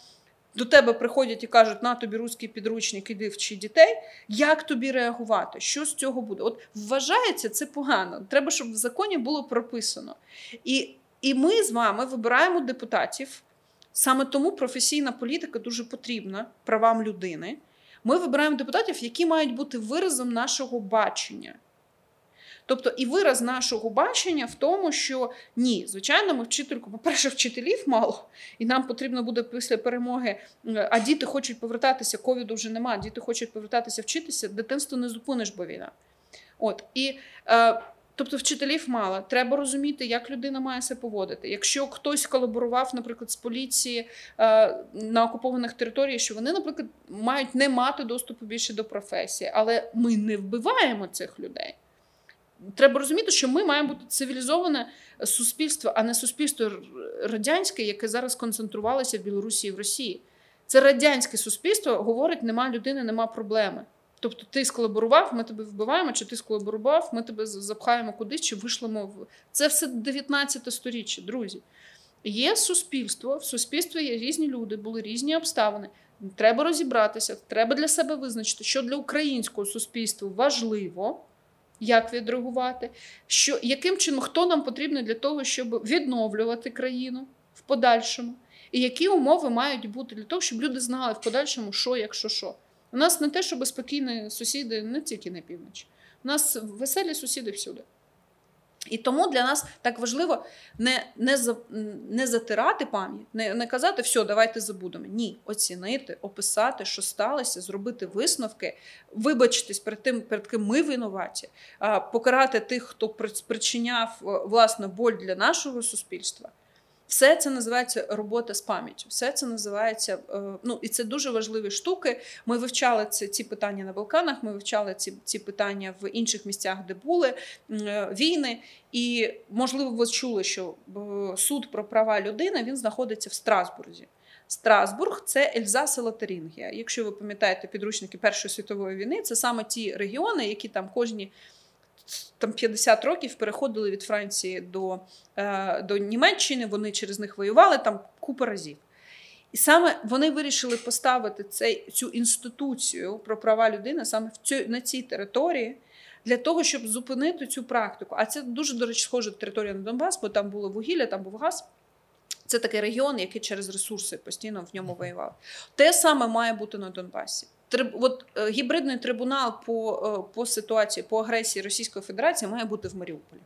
До тебе приходять і кажуть, на тобі руський підручник, іди вчи дітей. Як тобі реагувати? Що з цього буде? От вважається це погано. Треба, щоб в законі було прописано. І і ми з вами вибираємо депутатів. Саме тому професійна політика дуже потрібна правам людини. Ми вибираємо депутатів, які мають бути виразом нашого бачення. Тобто, і вираз нашого бачення в тому, що ні, звичайно, ми вчительку, по-перше, вчителів мало, і нам потрібно буде після перемоги. А діти хочуть повертатися, ковіду вже немає, діти хочуть повертатися вчитися. Дитинство не зупиниш, бо війна. От і е, тобто вчителів мало. Треба розуміти, як людина має себе поводити. Якщо хтось колаборував, наприклад, з поліції е, на окупованих територіях, що вони, наприклад, мають не мати доступу більше до професії, але ми не вбиваємо цих людей. Треба розуміти, що ми маємо бути цивілізоване суспільство, а не суспільство радянське, яке зараз концентрувалося в Білорусі і в Росії. Це радянське суспільство говорить: нема людини, нема проблеми. Тобто ти сколаборував, ми тебе вбиваємо, чи ти сколаборував, ми тебе запхаємо кудись, чи вишлемо в це все 19 сторіччя, друзі. Є суспільство, в суспільстві є різні люди, були різні обставини. Треба розібратися, треба для себе визначити, що для українського суспільства важливо, як відреагувати, що, яким чином хто нам потрібен для того, щоб відновлювати країну в подальшому, і які умови мають бути для того, щоб люди знали в подальшому, що, якщо що. У нас не те, щоб спокійні сусіди не тільки на півночі. У нас веселі сусіди всюди. І тому для нас так важливо не не, за, не затирати пам'ять, не не казати, все, давайте забудемо. Ні, оцінити, описати, що сталося, зробити висновки, вибачитись перед тим, перед ким ми винуваті, покарати тих, хто причиняв власне боль для нашого суспільства. Все це називається робота з пам'яттю. Все це називається, е, ну і це дуже важливі штуки. Ми вивчали це ці питання на Балканах. Ми вивчали ці ці питання в інших місцях, де були е, війни. І можливо, ви чули, що е, суд про права людини він знаходиться в Страсбурзі. Страсбург це Ельзас і Лотарингія. Якщо ви пам'ятаєте підручники Першої світової війни, це саме ті регіони, які там кожні там 50 років переходили від Франції до е, до Німеччини, вони через них воювали там купа разів. І саме вони вирішили поставити цей, цю інституцію про права людини саме в цю, на цій території для того, щоб зупинити цю практику. А це дуже, до речі, схоже територія на Донбас, бо там було вугілля, там був газ. Це такий регіон, який через ресурси постійно в ньому воював. Те саме має бути на Донбасі. От е, гібридний трибунал по е, по ситуації по агресії Російської Федерації має бути в Маріуполі.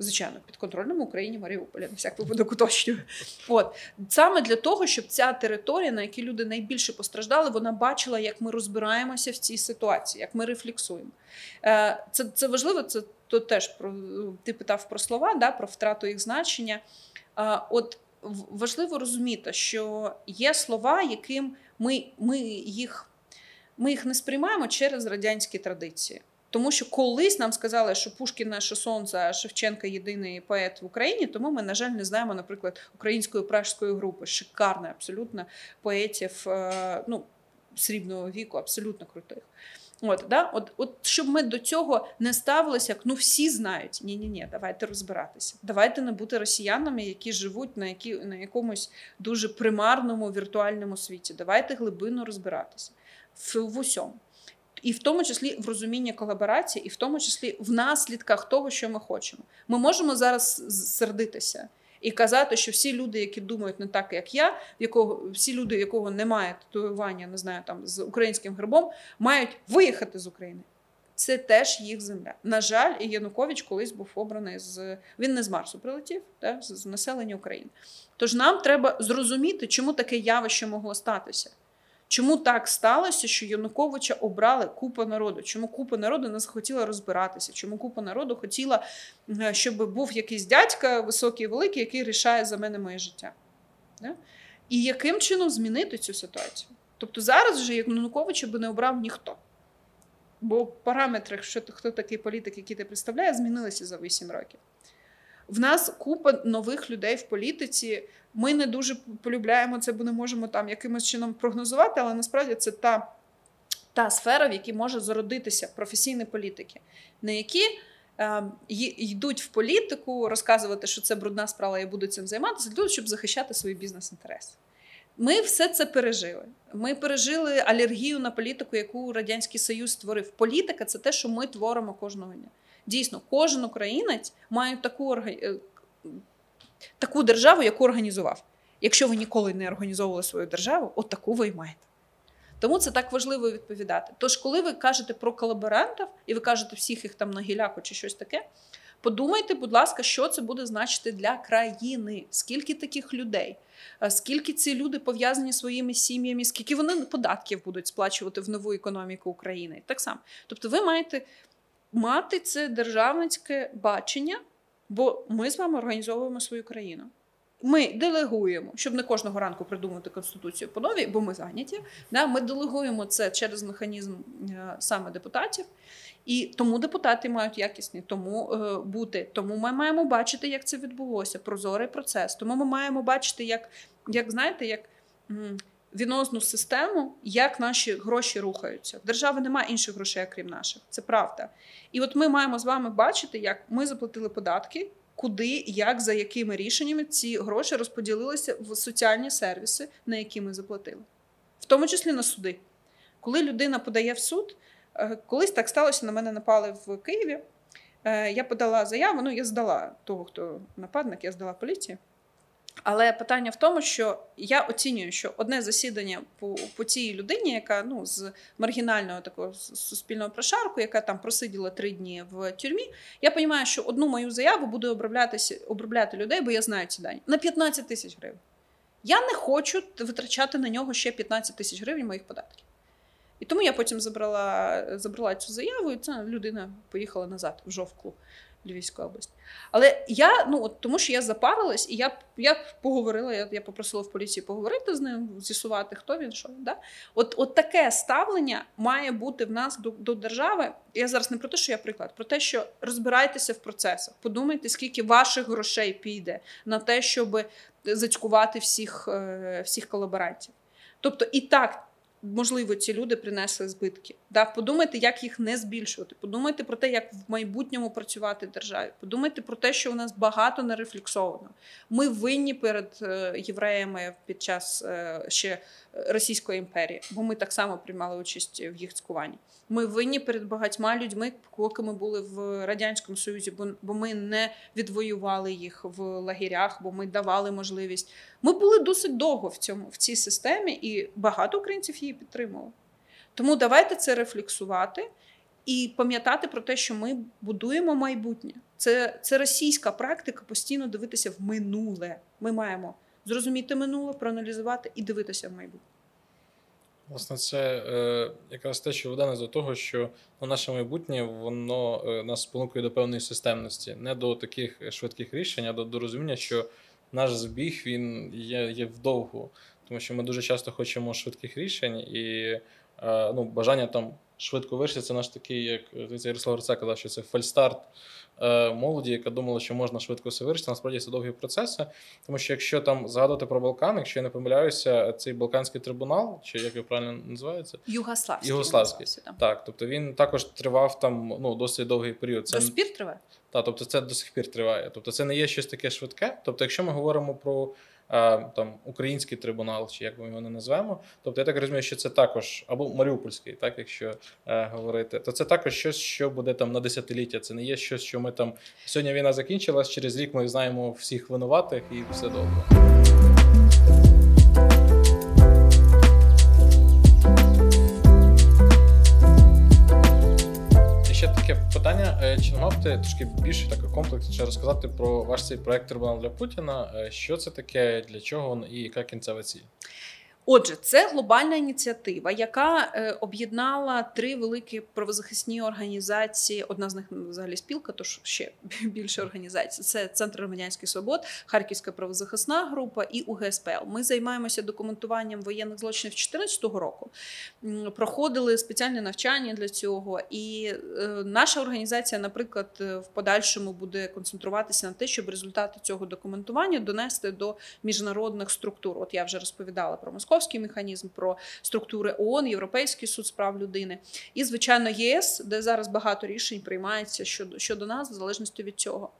Звичайно, під контрольним Україні Маріуполя, на всяк випадок уточнюю. От саме для того, щоб ця територія, на якій люди найбільше постраждали, вона бачила, як ми розбираємося в цій ситуації, як ми рефлексуємо. Е, це це важливо. Це то теж про ти питав про слова, да, про втрату їх значення. От важливо розуміти, що є слова, яким ми, ми їх ми їх не сприймаємо через радянські традиції. Тому що колись нам сказали, що Пушкін наше сонце, а Шевченка єдиний поет в Україні. Тому ми, на жаль, не знаємо, наприклад, української пражської групи, шикарна, абсолютно поетів е, ну, срібного віку, абсолютно крутих. От, да? от, от щоб ми до цього не ставилися, як ну всі знають. Ні, ні, ні, давайте розбиратися. Давайте не бути росіянами, які живуть на які на якомусь дуже примарному віртуальному світі. Давайте глибинно розбиратися в, усьому. І в тому числі в розумінні колаборації, і в тому числі в наслідках того, що ми хочемо. Ми можемо зараз сердитися і казати, що всі люди, які думають не так, як я, якого всі люди, якого немає татуювання, не знаю, там з українським грибом, мають виїхати з України. Це теж їх земля. На жаль, і Янукович колись був обраний з він не з Марсу прилетів, да, з населення України. Тож нам треба зрозуміти, чому таке явище могло статися. Чому так сталося, що Януковича обрали купа народу? Чому купа народу не захотіла розбиратися? Чому купа народу хотіла, е, щоб був якийсь дядька високий, і великий, який рішає за мене моє життя? Да? І яким чином змінити цю ситуацію? Тобто зараз вже Януковича би не обрав ніхто. Бо параметри, що хто такий політик, який ти представляє, змінилися за 8 років. В нас купа нових людей в політиці. Ми не дуже полюбляємо це, бо не можемо там якимось чином прогнозувати, але насправді це та та сфера, в якій може зародитися професійні політики, на які е, йдуть в політику, розказувати, що це брудна справа і будуть цим займатися, для того, щоб захищати свої бізнес-інтереси. Ми все це пережили. Ми пережили алергію на політику, яку Радянський Союз створив. Політика це те, що ми творимо кожного дня. Дійсно, кожен українець має таку е, таку державу, яку організував. Якщо ви ніколи не організовували свою державу, от таку ви й маєте. Тому це так важливо відповідати. Тож, коли ви кажете про колаборантів, і ви кажете всіх їх там на гіляку чи щось таке, подумайте, будь ласка, що це буде значити для країни, скільки таких людей, скільки ці люди пов'язані своїми сім'ями, скільки вони податків будуть сплачувати в нову економіку України. Так само. Тобто, ви маєте мати це державницьке бачення, бо ми з вами організовуємо свою країну. Ми делегуємо, щоб не кожного ранку придумати конституцію по новій, бо ми зайняті. Да? Ми делегуємо це через механізм е, саме депутатів, і тому депутати мають якісні тому е, бути. Тому ми маємо бачити, як це відбулося. Прозорий процес. Тому ми маємо бачити, як, як знаєте, як. Вінозну систему, як наші гроші рухаються. В держави немає інших грошей, крім наших. Це правда. І от ми маємо з вами бачити, як ми заплатили податки, куди, як, за якими рішеннями ці гроші розподілилися в соціальні сервіси, на які ми заплатили, в тому числі на суди. Коли людина подає в суд, е, колись так сталося, на мене напали в Києві. Е, Я подала заяву, ну я здала того, хто нападник, я здала поліції. Але питання в тому, що я оцінюю, що одне засідання по, по цій людині, яка ну з маргінального такого суспільного прошарку, яка там просиділа три дні в тюрмі, я розумію, що одну мою заяву буде оброблятися обробляти людей, бо я знаю ці дані на 15 тисяч гривень. Я не хочу витрачати на нього ще 15 тисяч гривень моїх податків. І тому я потім забрала, забрала цю заяву, і ця людина поїхала назад в Жовклу, Львівську область. Але я, ну от тому що я запарилась, і я, я поговорила, я, я попросила в поліції поговорити з ним, з'ясувати, хто він, що. Да? От, от таке ставлення має бути в нас до, до держави. Я зараз не про те, що я приклад, про те, що розбирайтеся в процесах. Подумайте, скільки ваших грошей піде на те, щоб зацькувати всіх, е, всіх колаборантів. Тобто, і так. Можливо, ці люди принесли збитки. Да? Подумайте, як їх не збільшувати. Подумайте про те, як в майбутньому працювати державі. Подумайте про те, що у нас багато не рефлексовано. Ми винні перед е, євреями під час е, ще Російської імперії, бо ми так само приймали участь в їх цькуванні. Ми винні перед багатьма людьми, поки ми були в радянському союзі, бо, бо ми не відвоювали їх в лагерях, бо ми давали можливість. Ми були досить довго в цьому в цій системі, і багато українців її підтримували. Тому давайте це рефлексувати і пам'ятати про те, що ми будуємо майбутнє. Це, це російська практика постійно дивитися в минуле. Ми маємо зрозуміти минуле, проаналізувати і дивитися в майбутнє. Власне, це е, якраз те, що веде нас до того, що ну, наше майбутнє воно е, нас спонукує до певної системності, не до таких швидких рішень, а до, до розуміння, що наш забіг він є, є вдовгу, тому що ми дуже часто хочемо швидких рішень, і е, ну, бажання там швидко вирішити, це наш такий, як здається, Ярослав Грицак казав, що це фальстарт е, молоді, яка думала, що можна швидко все вирішити. Насправді це довгі процеси. Тому що якщо там згадувати про Балкан, якщо я не помиляюся, цей Балканський трибунал, чи як його правильно називається, Югославський. Югославський. так, тобто він також тривав там ну досить довгий період. До спір триває? та, тобто це до сих пір триває. Тобто це не є щось таке швидке. Тобто, якщо ми говоримо про е, там український трибунал, чи як ми його не назвемо, тобто я так розумію, що це також або Маріупольський, так якщо е, говорити, то це також щось, що буде там на десятиліття. Це не є щось, що ми там сьогодні війна закінчилась, через рік ми знаємо всіх винуватих і все добре. Питання: е, чи не мав ти трошки більше таке комплексніше розказати про ваш цей проект Трибунал для Путіна? Е, Що це таке, для чого і яка кінцева ціль? Отже, це глобальна ініціатива, яка е, об'єднала три великі правозахисні організації. Одна з них ну, взагалі спілка, тож ще більше організацій. Це Центр громадянських свобод, Харківська правозахисна група і УГСПЛ. Ми займаємося документуванням воєнних злочинів 2014 року. Проходили спеціальне навчання для цього. І е, наша організація, наприклад, е, в подальшому буде концентруватися на те, щоб результати цього документування донести до міжнародних структур. От я вже розповідала про московський механізм, про структури ООН, Європейський суд з прав людини, і звичайно ЄС, де зараз багато рішень приймається щодо, щодо нас, в залежності від цього.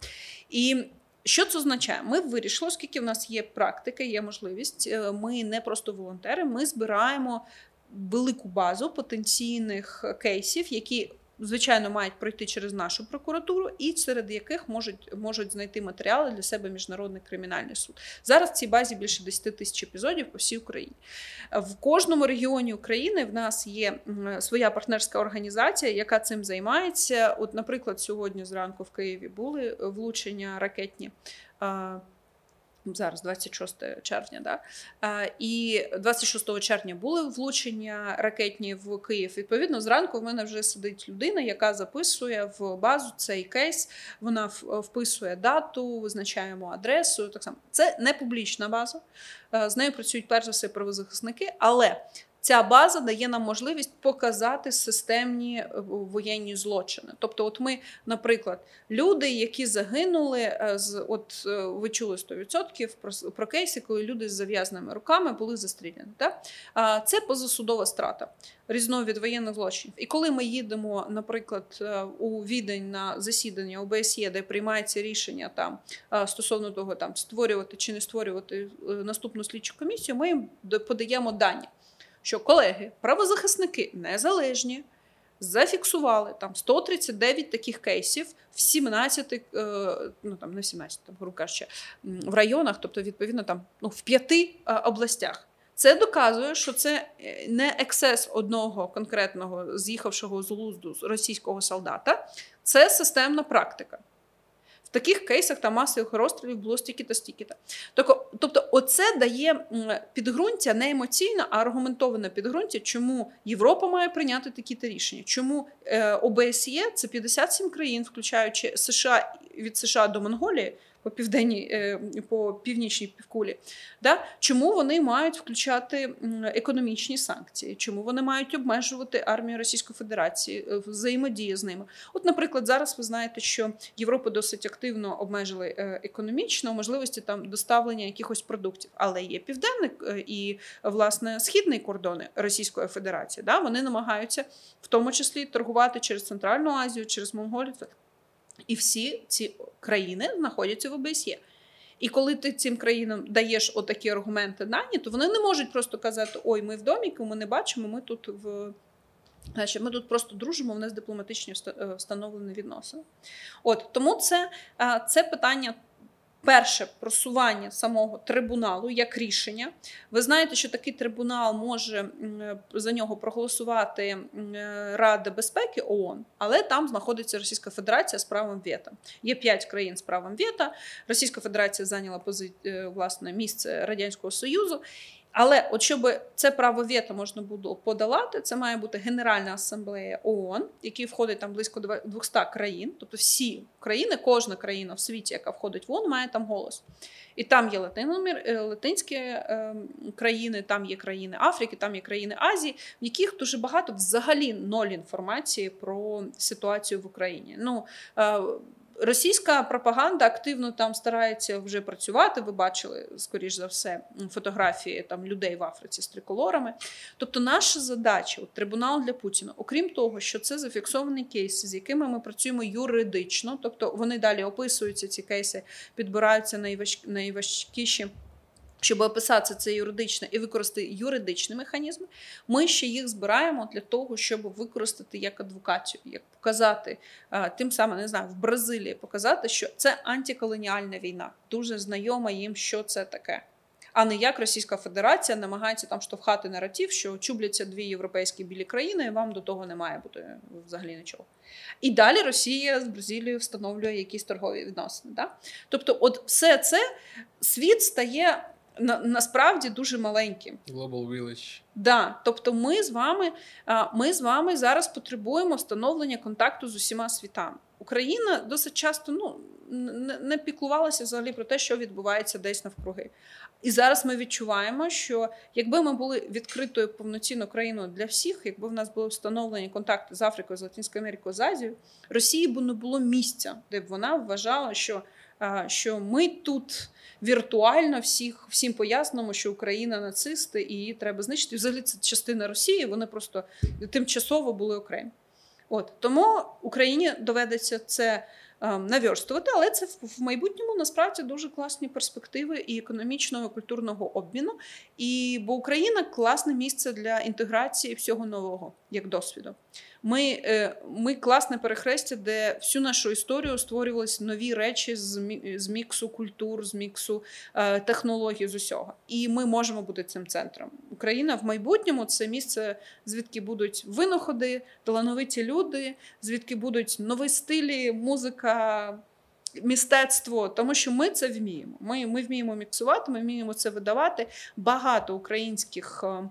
І що це означає? Ми вирішили, оскільки в нас є практика, є можливість. е, Ми не просто волонтери, ми збираємо велику базу потенційних кейсів, які. Звичайно, мають пройти через нашу прокуратуру, і серед яких можуть можуть знайти матеріали для себе міжнародний кримінальний суд. Зараз в цій базі більше 10 тисяч епізодів по всій Україні. В кожному регіоні України в нас є своя партнерська організація, яка цим займається. От, наприклад, сьогодні зранку в Києві були влучення ракетні. Зараз 26 червня, да? і 26 червня були влучення ракетні в Київ. Відповідно, зранку в мене вже сидить людина, яка записує в базу цей кейс. Вона вписує дату, визначаємо адресу. Так само це не публічна база. З нею працюють перш за все правозахисники, але Ця база дає нам можливість показати системні е, воєнні злочини. Тобто, от ми, наприклад, люди, які загинули, е, з от е, ви чули 100% про, про кейси, коли люди з зав'язаними руками були застріляні. Так? Це позасудова страта різновид воєнних злочинів. І коли ми їдемо, наприклад, у відень на засідання ОБСЄ, де приймається рішення там стосовно того, там створювати чи не створювати наступну слідчу комісію, ми їм подаємо дані що колеги, правозахисники незалежні, зафіксували там 139 таких кейсів в 17, е, ну там не в 17, там, грубо кажучи, в районах, тобто, відповідно, там ну, в п'яти е, областях. Це доказує, що це е, не ексес одного конкретного з'їхавшого з глузду російського солдата, це системна практика. В таких кейсах та масових розстрілів було стільки-то, стільки-то. Тобто, оце дає підґрунтя не емоційно, а аргументоване підґрунтя, чому Європа має прийняти такі-то рішення, чому е, ОБСЄ це 57 країн, включаючи США від США до Монголії по південній, е, по північній півкулі. Да? Чому вони мають включати економічні санкції? Чому вони мають обмежувати армію Російської Федерації, е, взаємодію з ними? От, наприклад, зараз ви знаєте, що Європа досить активно обмежили е, економічно можливості там доставлення якихось продуктів, але є південний і власне східний кордони Російської Федерації. Да? Вони намагаються в тому числі торгувати через Центральну Азію, через Монголію. І всі ці країни знаходяться в ОБСЄ. І коли ти цим країнам даєш отакі аргументи дані, то вони не можуть просто казати: Ой, ми в доміку, ми не бачимо, ми тут в. Значить, ми тут просто дружимо, в нас дипломатичні е, встановлені відносини. От тому це це питання Перше просування самого трибуналу як рішення. Ви знаєте, що такий трибунал може за нього проголосувати Рада безпеки ООН, але там знаходиться Російська Федерація з правом вето. Є п'ять країн з правом вето. Російська Федерація зайняла пози... Е, власне місце Радянського Союзу. Але от щоб це право вето можна було подолати, це має бути Генеральна асамблея ООН, який входить там близько 200 країн, тобто всі країни, кожна країна в світі, яка входить в ООН, має там голос. І там є е, латинські е, країни, там є країни Африки, там є країни Азії, в яких дуже багато взагалі ноль інформації про ситуацію в Україні. Ну е, Російська пропаганда активно там старається вже працювати. Ви бачили, скоріш за все, фотографії там людей в Африці з триколорами. Тобто, наша задача, от, трибунал для Путіна, окрім того, що це зафіксовані кейси, з якими ми працюємо юридично, тобто вони далі описуються, ці кейси підбираються найважкіші щоб описати це юридично і використати юридичні механізми, ми ще їх збираємо для того, щоб використати як адвокацію, як показати тим самим не знаю, в Бразилії показати, що це антиколоніальна війна, дуже знайома їм, що це таке. А не як Російська Федерація намагається там штовхати наратив, що чубляться дві європейські білі країни, і вам до того не має бути взагалі нічого. І далі Росія з Бразилією встановлює якісь торгові відносини. Да? Тобто, от все це світ стає на, насправді дуже маленьким. Global Village. Да, тобто, ми з вами ми з вами зараз потребуємо встановлення контакту з усіма світами. Україна досить часто ну не, не піклувалася взагалі про те, що відбувається десь навкруги. І зараз ми відчуваємо, що якби ми були відкритою повноцінною країною для всіх, якби в нас були встановлені контакти з Африкою, з Латинською Америкою, з Азією, Росії б не було місця, де б вона вважала, що що ми тут віртуально всіх всім пояснимо, що Україна нацисти і її треба знищити. взагалі це частина Росії. Вони просто тимчасово були окремі. От тому Україні доведеться це наверстувати, але це в майбутньому насправді дуже класні перспективи і економічного і культурного обміну. І бо Україна класне місце для інтеграції всього нового як досвіду. Ми е, ми класне перехрестя, де всю нашу історію створювалися нові речі з міксу культур, з міксу е, технологій з усього. І ми можемо бути цим центром. Україна в майбутньому це місце, звідки будуть винаходи, талановиті люди, звідки будуть нові стилі, музика. Мистецтво, тому що ми це вміємо. Ми ми вміємо міксувати, ми вміємо це видавати. Багато українських е,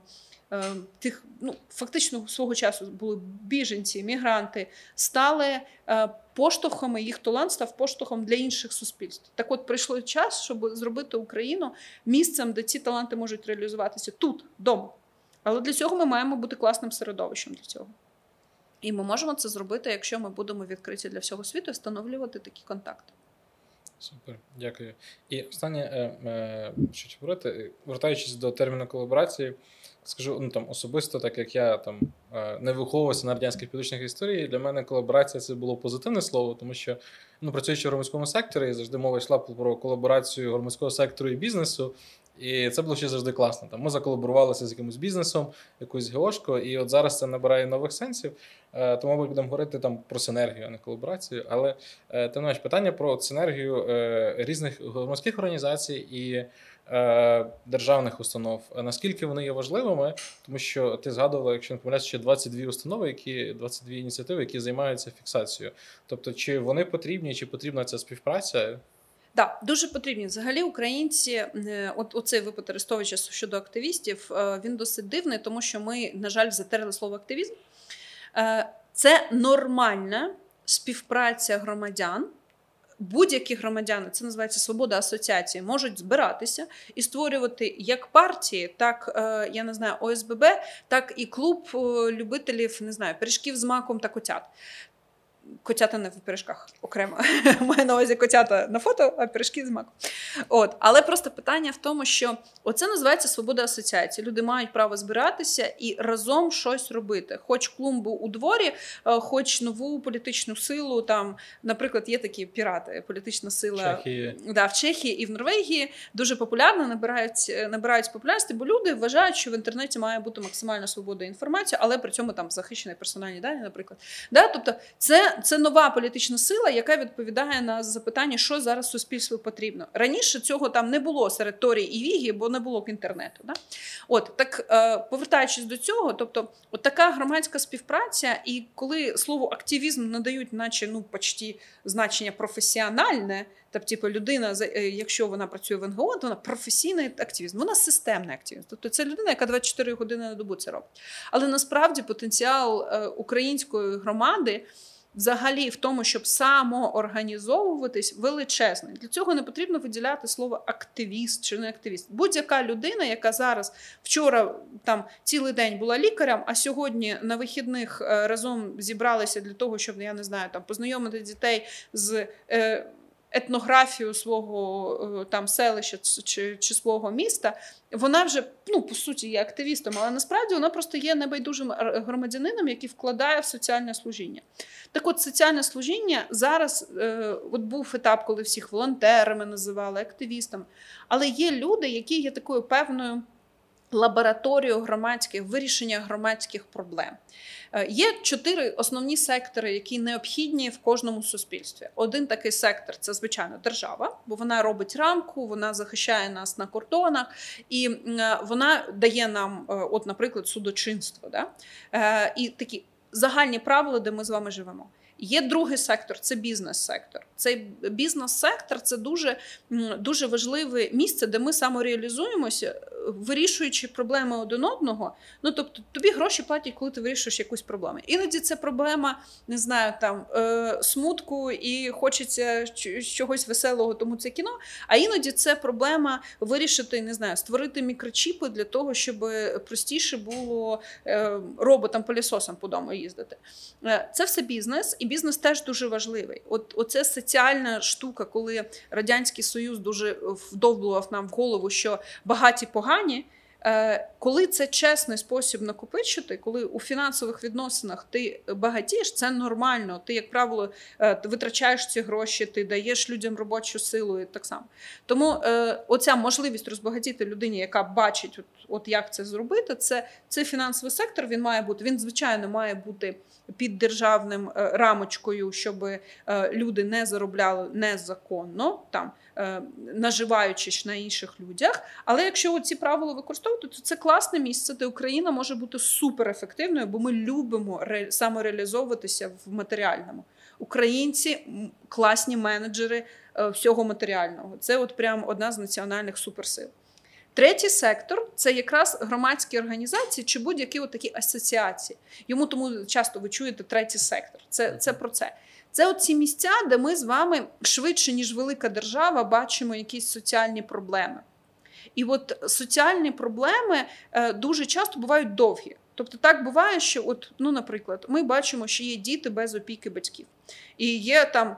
е, тих, ну фактично свого часу були біженці, мігранти, стали е, поштовхами, їх талант став поштовхом для інших суспільств. Так, от прийшло час, щоб зробити Україну місцем, де ці таланти можуть реалізуватися тут, вдома. Але для цього ми маємо бути класним середовищем для цього. І ми можемо це зробити, якщо ми будемо відкриті для всього світу і встановлювати такі контакти. Супер, дякую. І останнє, е, е, що говорити, вертаючись до терміну колаборації, скажу ну там особисто, так як я там е, не виховувався на радянських підручних історії, для мене колаборація це було позитивне слово, тому що ну, працюючи в громадському секторі, завжди мова йшла про колаборацію громадського сектору і бізнесу. І це було ще завжди класно. Там Ми заколаборувалися з якимось бізнесом, якусь геошкою, і от зараз це набирає нових сенсів. Е, тому ми будемо говорити там про синергію, а не колаборацію. Але е, не менш, питання про синергію е, різних громадських організацій і державних установ. Наскільки вони є важливими, тому що ти згадувала, якщо не помиляюся, ще 22 установи, які 22 ініціативи, які займаються фіксацією. Тобто, чи вони потрібні, чи потрібна ця співпраця? Так, дуже потрібні. Взагалі, українці, е, от оцей випад Арестовича щодо активістів, е, він досить дивний, тому що ми, на жаль, затерли слово активізм. Е, це нормальна співпраця громадян. Будь-які громадяни, це називається свобода асоціації, можуть збиратися і створювати як партії, так я не знаю, ОСББ, так і клуб любителів не знаю, пиріжків з маком та котят. Котята не в пиріжках окремо. Маю на увазі котята на фото, а пиріжки з маком. От. Але просто питання в тому, що оце називається свобода асоціації. Люди мають право збиратися і разом щось робити. Хоч клумбу у дворі, е, хоч нову політичну силу. Там, Наприклад, є такі пірати, політична сила Чехії. Да, в Чехії і в Норвегії дуже популярно набирають е, набирають популярності, бо люди вважають, що в інтернеті має бути максимальна свобода інформації, але при цьому там захищені персональні дані, наприклад. Да? Тобто, це це нова політична сила, яка відповідає на запитання, що зараз суспільству потрібно. Раніше цього там не було серед Торі і Вігі, бо не було інтернету. Да? От так е, повертаючись до цього, тобто, от така громадська співпраця, і коли слово активізм надають, наче ну почти значення професіональне. Тобто, типу, людина, е, якщо вона працює в НГО, то вона професійний активізм, вона системний активіст. Тобто це людина, яка 24 години на добу це робить. Але насправді потенціал е, української громади взагалі в тому, щоб самоорганізовуватись, величезний. Для цього не потрібно виділяти слово активіст чи не активіст. Будь-яка людина, яка зараз вчора там цілий день була лікарем, а сьогодні на вихідних е, разом зібралися для того, щоб я не знаю, там познайомити дітей з. Е, етнографію свого е, там селища чи чи свого міста, вона вже ну по суті є активістом, але насправді вона просто є небайдужим громадянином, який вкладає в соціальне служіння. Так, от соціальне служіння зараз е, от був етап, коли всіх волонтерами називали активістами, але є люди, які є такою певною лабораторію громадських вирішення громадських проблем. Е, є чотири основні сектори, які необхідні в кожному суспільстві. Один такий сектор це звичайно держава, бо вона робить рамку, вона захищає нас на кордонах, і е, вона дає нам, е, от, наприклад, судочинство. Да? І такі загальні правила, де ми з вами живемо. Є другий сектор це бізнес-сектор. Цей бізнес-сектор це дуже дуже важливе місце, де ми самореалізуємося, вирішуючи проблеми один одного. Ну тобто, тобі гроші платять, коли ти вирішуєш якусь проблему. Іноді це проблема, не знаю, там е, смутку і хочеться чогось веселого, тому це кіно. А іноді це проблема вирішити, не знаю, створити мікрочіпи для того, щоб простіше було е, роботам пилісосам по дому їздити. Е, це все бізнес. І бізнес теж дуже важливий. От Оце соціальна штука, коли Радянський Союз дуже вдовбував нам в голову, що багаті погані. Е, коли це чесний спосіб накопичити, коли у фінансових відносинах ти багатієш, це нормально. Ти, як правило, е, витрачаєш ці гроші, ти даєш людям робочу силу і так само. Тому е, оця можливість розбагатіти людині, яка бачить, от, от як це зробити, це, це фінансовий сектор. Він має бути. Він звичайно має бути під державним рамочкою, щоб люди не заробляли незаконно там. Е, наживаючись на інших людях. Але якщо ці правила використовувати, то це класне місце, де Україна може бути суперефективною, бо ми любимо самореалізовуватися в матеріальному. Українці класні менеджери е, всього матеріального. Це от прям одна з національних суперсил. Третій сектор це якраз громадські організації чи будь-які такі асоціації. Йому тому часто ви чуєте третій сектор. Це, Це про це. Це оці місця, де ми з вами швидше, ніж велика держава, бачимо якісь соціальні проблеми. І от соціальні проблеми е, дуже часто бувають довгі. Тобто так буває, що, от, ну, наприклад, ми бачимо, що є діти без опіки батьків, і є там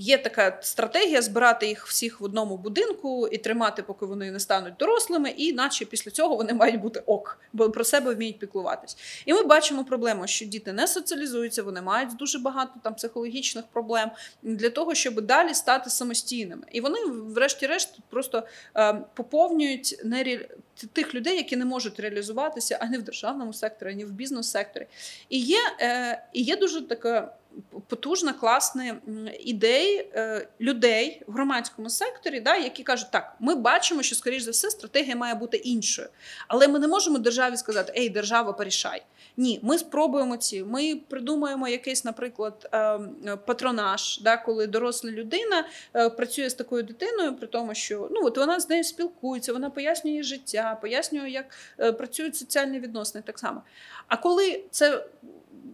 Є така стратегія збирати їх всіх в одному будинку і тримати, поки вони не стануть дорослими, і наче після цього вони мають бути ок, бо про себе вміють піклуватись. І ми бачимо проблему, що діти не соціалізуються, вони мають дуже багато там психологічних проблем для того, щоб далі стати самостійними. І вони, врешті-решт, просто е, поповнюють нере... тих людей, які не можуть реалізуватися ані в державному секторі, ані в бізнес-секторі. І є, е, І є дуже така потужна, класна ідей е, людей в громадському секторі, да, які кажуть, так, ми бачимо, що, скоріш за все, стратегія має бути іншою. Але ми не можемо державі сказати, ей, держава, порішай. Ні, ми спробуємо ці. Ми придумаємо якийсь, наприклад, е, патронаж, да, коли доросла людина працює з такою дитиною, при тому, що ну, от вона з нею спілкується, вона пояснює її життя, пояснює, як працюють соціальні відносини так само. А коли це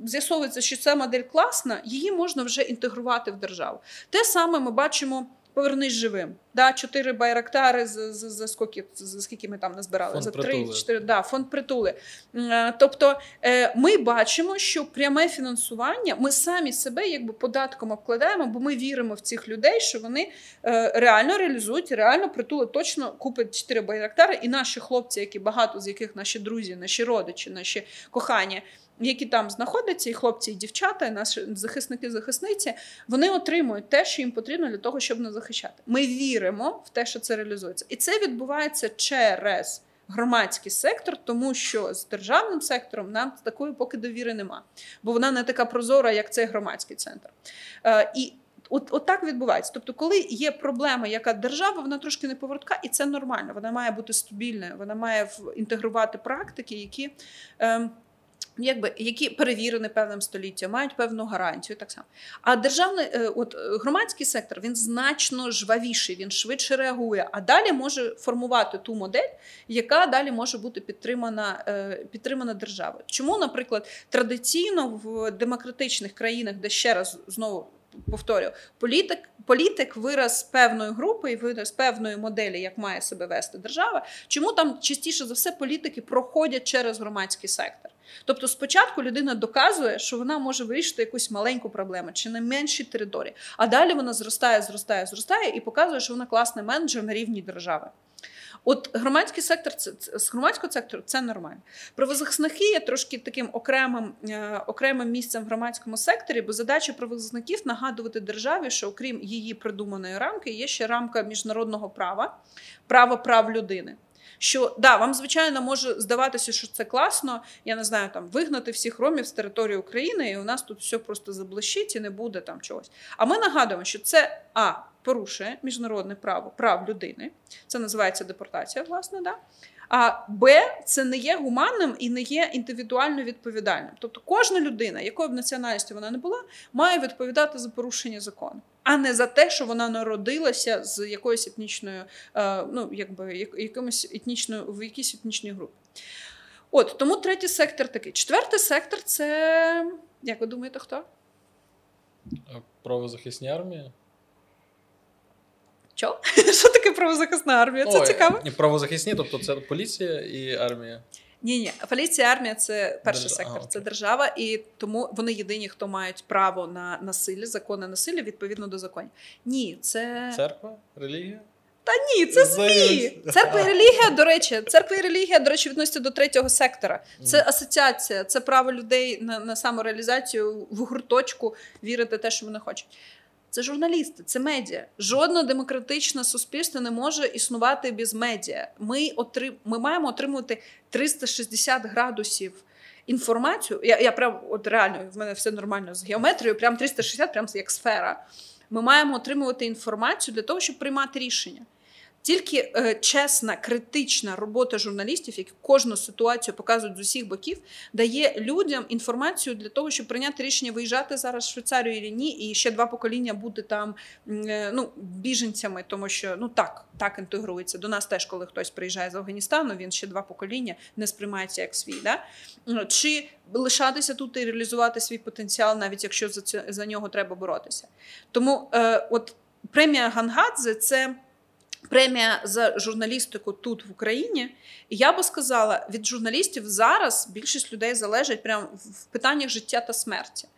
з'ясовується, що ця модель класна, її можна вже інтегрувати в державу. Те саме ми бачимо. Повернись живим. Да, Чотири байрактари за за, за, скільки, за скільки ми там назбирали? Фонд за три чотири да, фонд притули. Е, тобто е, ми бачимо, що пряме фінансування ми самі себе якби податком обкладаємо, бо ми віримо в цих людей, що вони е, реально реалізують, реально притули точно купять чотири байрактари, і наші хлопці, які багато з яких наші друзі, наші родичі, наші кохані які там знаходяться, і хлопці, і дівчата, і наші захисники, захисниці, вони отримують те, що їм потрібно для того, щоб не захищати. Ми віримо в те, що це реалізується, і це відбувається через. Громадський сектор, тому що з державним сектором нам такої поки довіри нема, бо вона не така прозора, як цей громадський центр. Е, І от, от так відбувається. Тобто, коли є проблема, яка держава, вона трошки не повертка, і це нормально. Вона має бути стабільною, вона має інтегрувати практики, які. Е, Якби які перевірені певним століттям, мають певну гарантію, так само. А державний, е, от е, громадський сектор він значно жвавіший, він швидше реагує, а далі може формувати ту модель, яка далі може бути підтримана е, підтримана державою. Чому, наприклад, традиційно в демократичних країнах, де ще раз знову повторюю, політик політик вираз певної групи і вираз певної моделі, як має себе вести держава, чому там частіше за все політики проходять через громадський сектор? Тобто, спочатку людина доказує, що вона може вирішити якусь маленьку проблему чи на меншій території, а далі вона зростає, зростає, зростає і показує, що вона класний менеджер на рівні держави. От громадський сектор це з громадського сектору це нормально. Правозахисники є трошки таким окремим е, окремим місцем в громадському секторі, бо задача правозахисників нагадувати державі, що окрім її придуманої рамки, є ще рамка міжнародного права, право прав людини. Що да, вам звичайно може здаватися, що це класно. Я не знаю, там вигнати всіх ромів з території України, і у нас тут все просто заблищить і не буде там чогось. А ми нагадуємо, що це а порушує міжнародне право прав людини. Це називається депортація, власне, да. А Б, це не є гуманним і не є індивідуально відповідальним. Тобто кожна людина, якою б національністю вона не була, має відповідати за порушення закону, а не за те, що вона народилася з якоюсь етнічною, е, ну якби якимось етнічною в якійсь етнічній групі. От тому третій сектор такий. Четвертий сектор це як ви думаєте, хто? Правозахисні армії. Що? Що таке правозахисна армія? Це Ой, цікаво. Правозахисні, тобто це поліція і армія. Ні, ні, поліція, армія це перший Держ... сектор, ага, це держава, і тому вони єдині, хто мають право на насилля, законне насилля відповідно до законів. Ні, це церква, релігія. Та ні, це ЗМІ. Церква і релігія, до речі, церква і релігія, до речі, відноситься до третього сектора. Це асоціація, це право людей на на самореалізацію в гурточку вірити те, що вони хочуть. Це журналісти, це медіа. Жодне демократичне суспільство не може існувати без медіа. Ми отрим... ми маємо отримувати 360 градусів інформацію. Я я прям от реально в мене все нормально з геометрією, прям 360, прям як сфера. Ми маємо отримувати інформацію для того, щоб приймати рішення. Тільки е, чесна, критична робота журналістів, які кожну ситуацію показують з усіх боків, дає людям інформацію для того, щоб прийняти рішення виїжджати зараз в Швейцарію чи ні, і ще два покоління бути там е, ну, біженцями, тому що ну так, так інтегрується. До нас теж, коли хтось приїжджає з Афганістану, він ще два покоління не сприймається як свій. Да? Чи лишатися тут і реалізувати свій потенціал, навіть якщо за це за нього треба боротися. Тому е, от премія Гангадзе це премія за журналістику тут в Україні. І я би сказала, від журналістів зараз більшість людей залежить прямо в питаннях життя та смерті.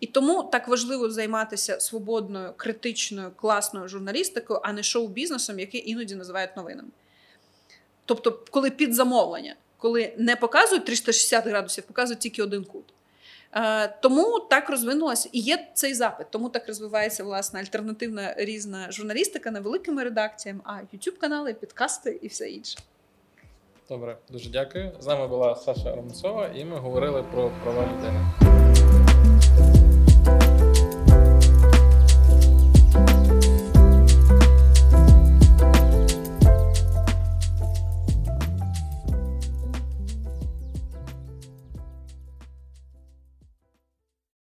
І тому так важливо займатися свободною, критичною, класною журналістикою, а не шоу-бізнесом, який іноді називають новинами. Тобто, коли під замовлення, коли не показують 360 градусів, показують тільки один кут. Е, тому так розвинулася і є цей запит. Тому так розвивається власне альтернативна різна журналістика невеликими редакціями, а youtube канали, підкасти і все інше. Добре, дуже дякую. З нами була Саша Ромцова, і ми говорили про права людини.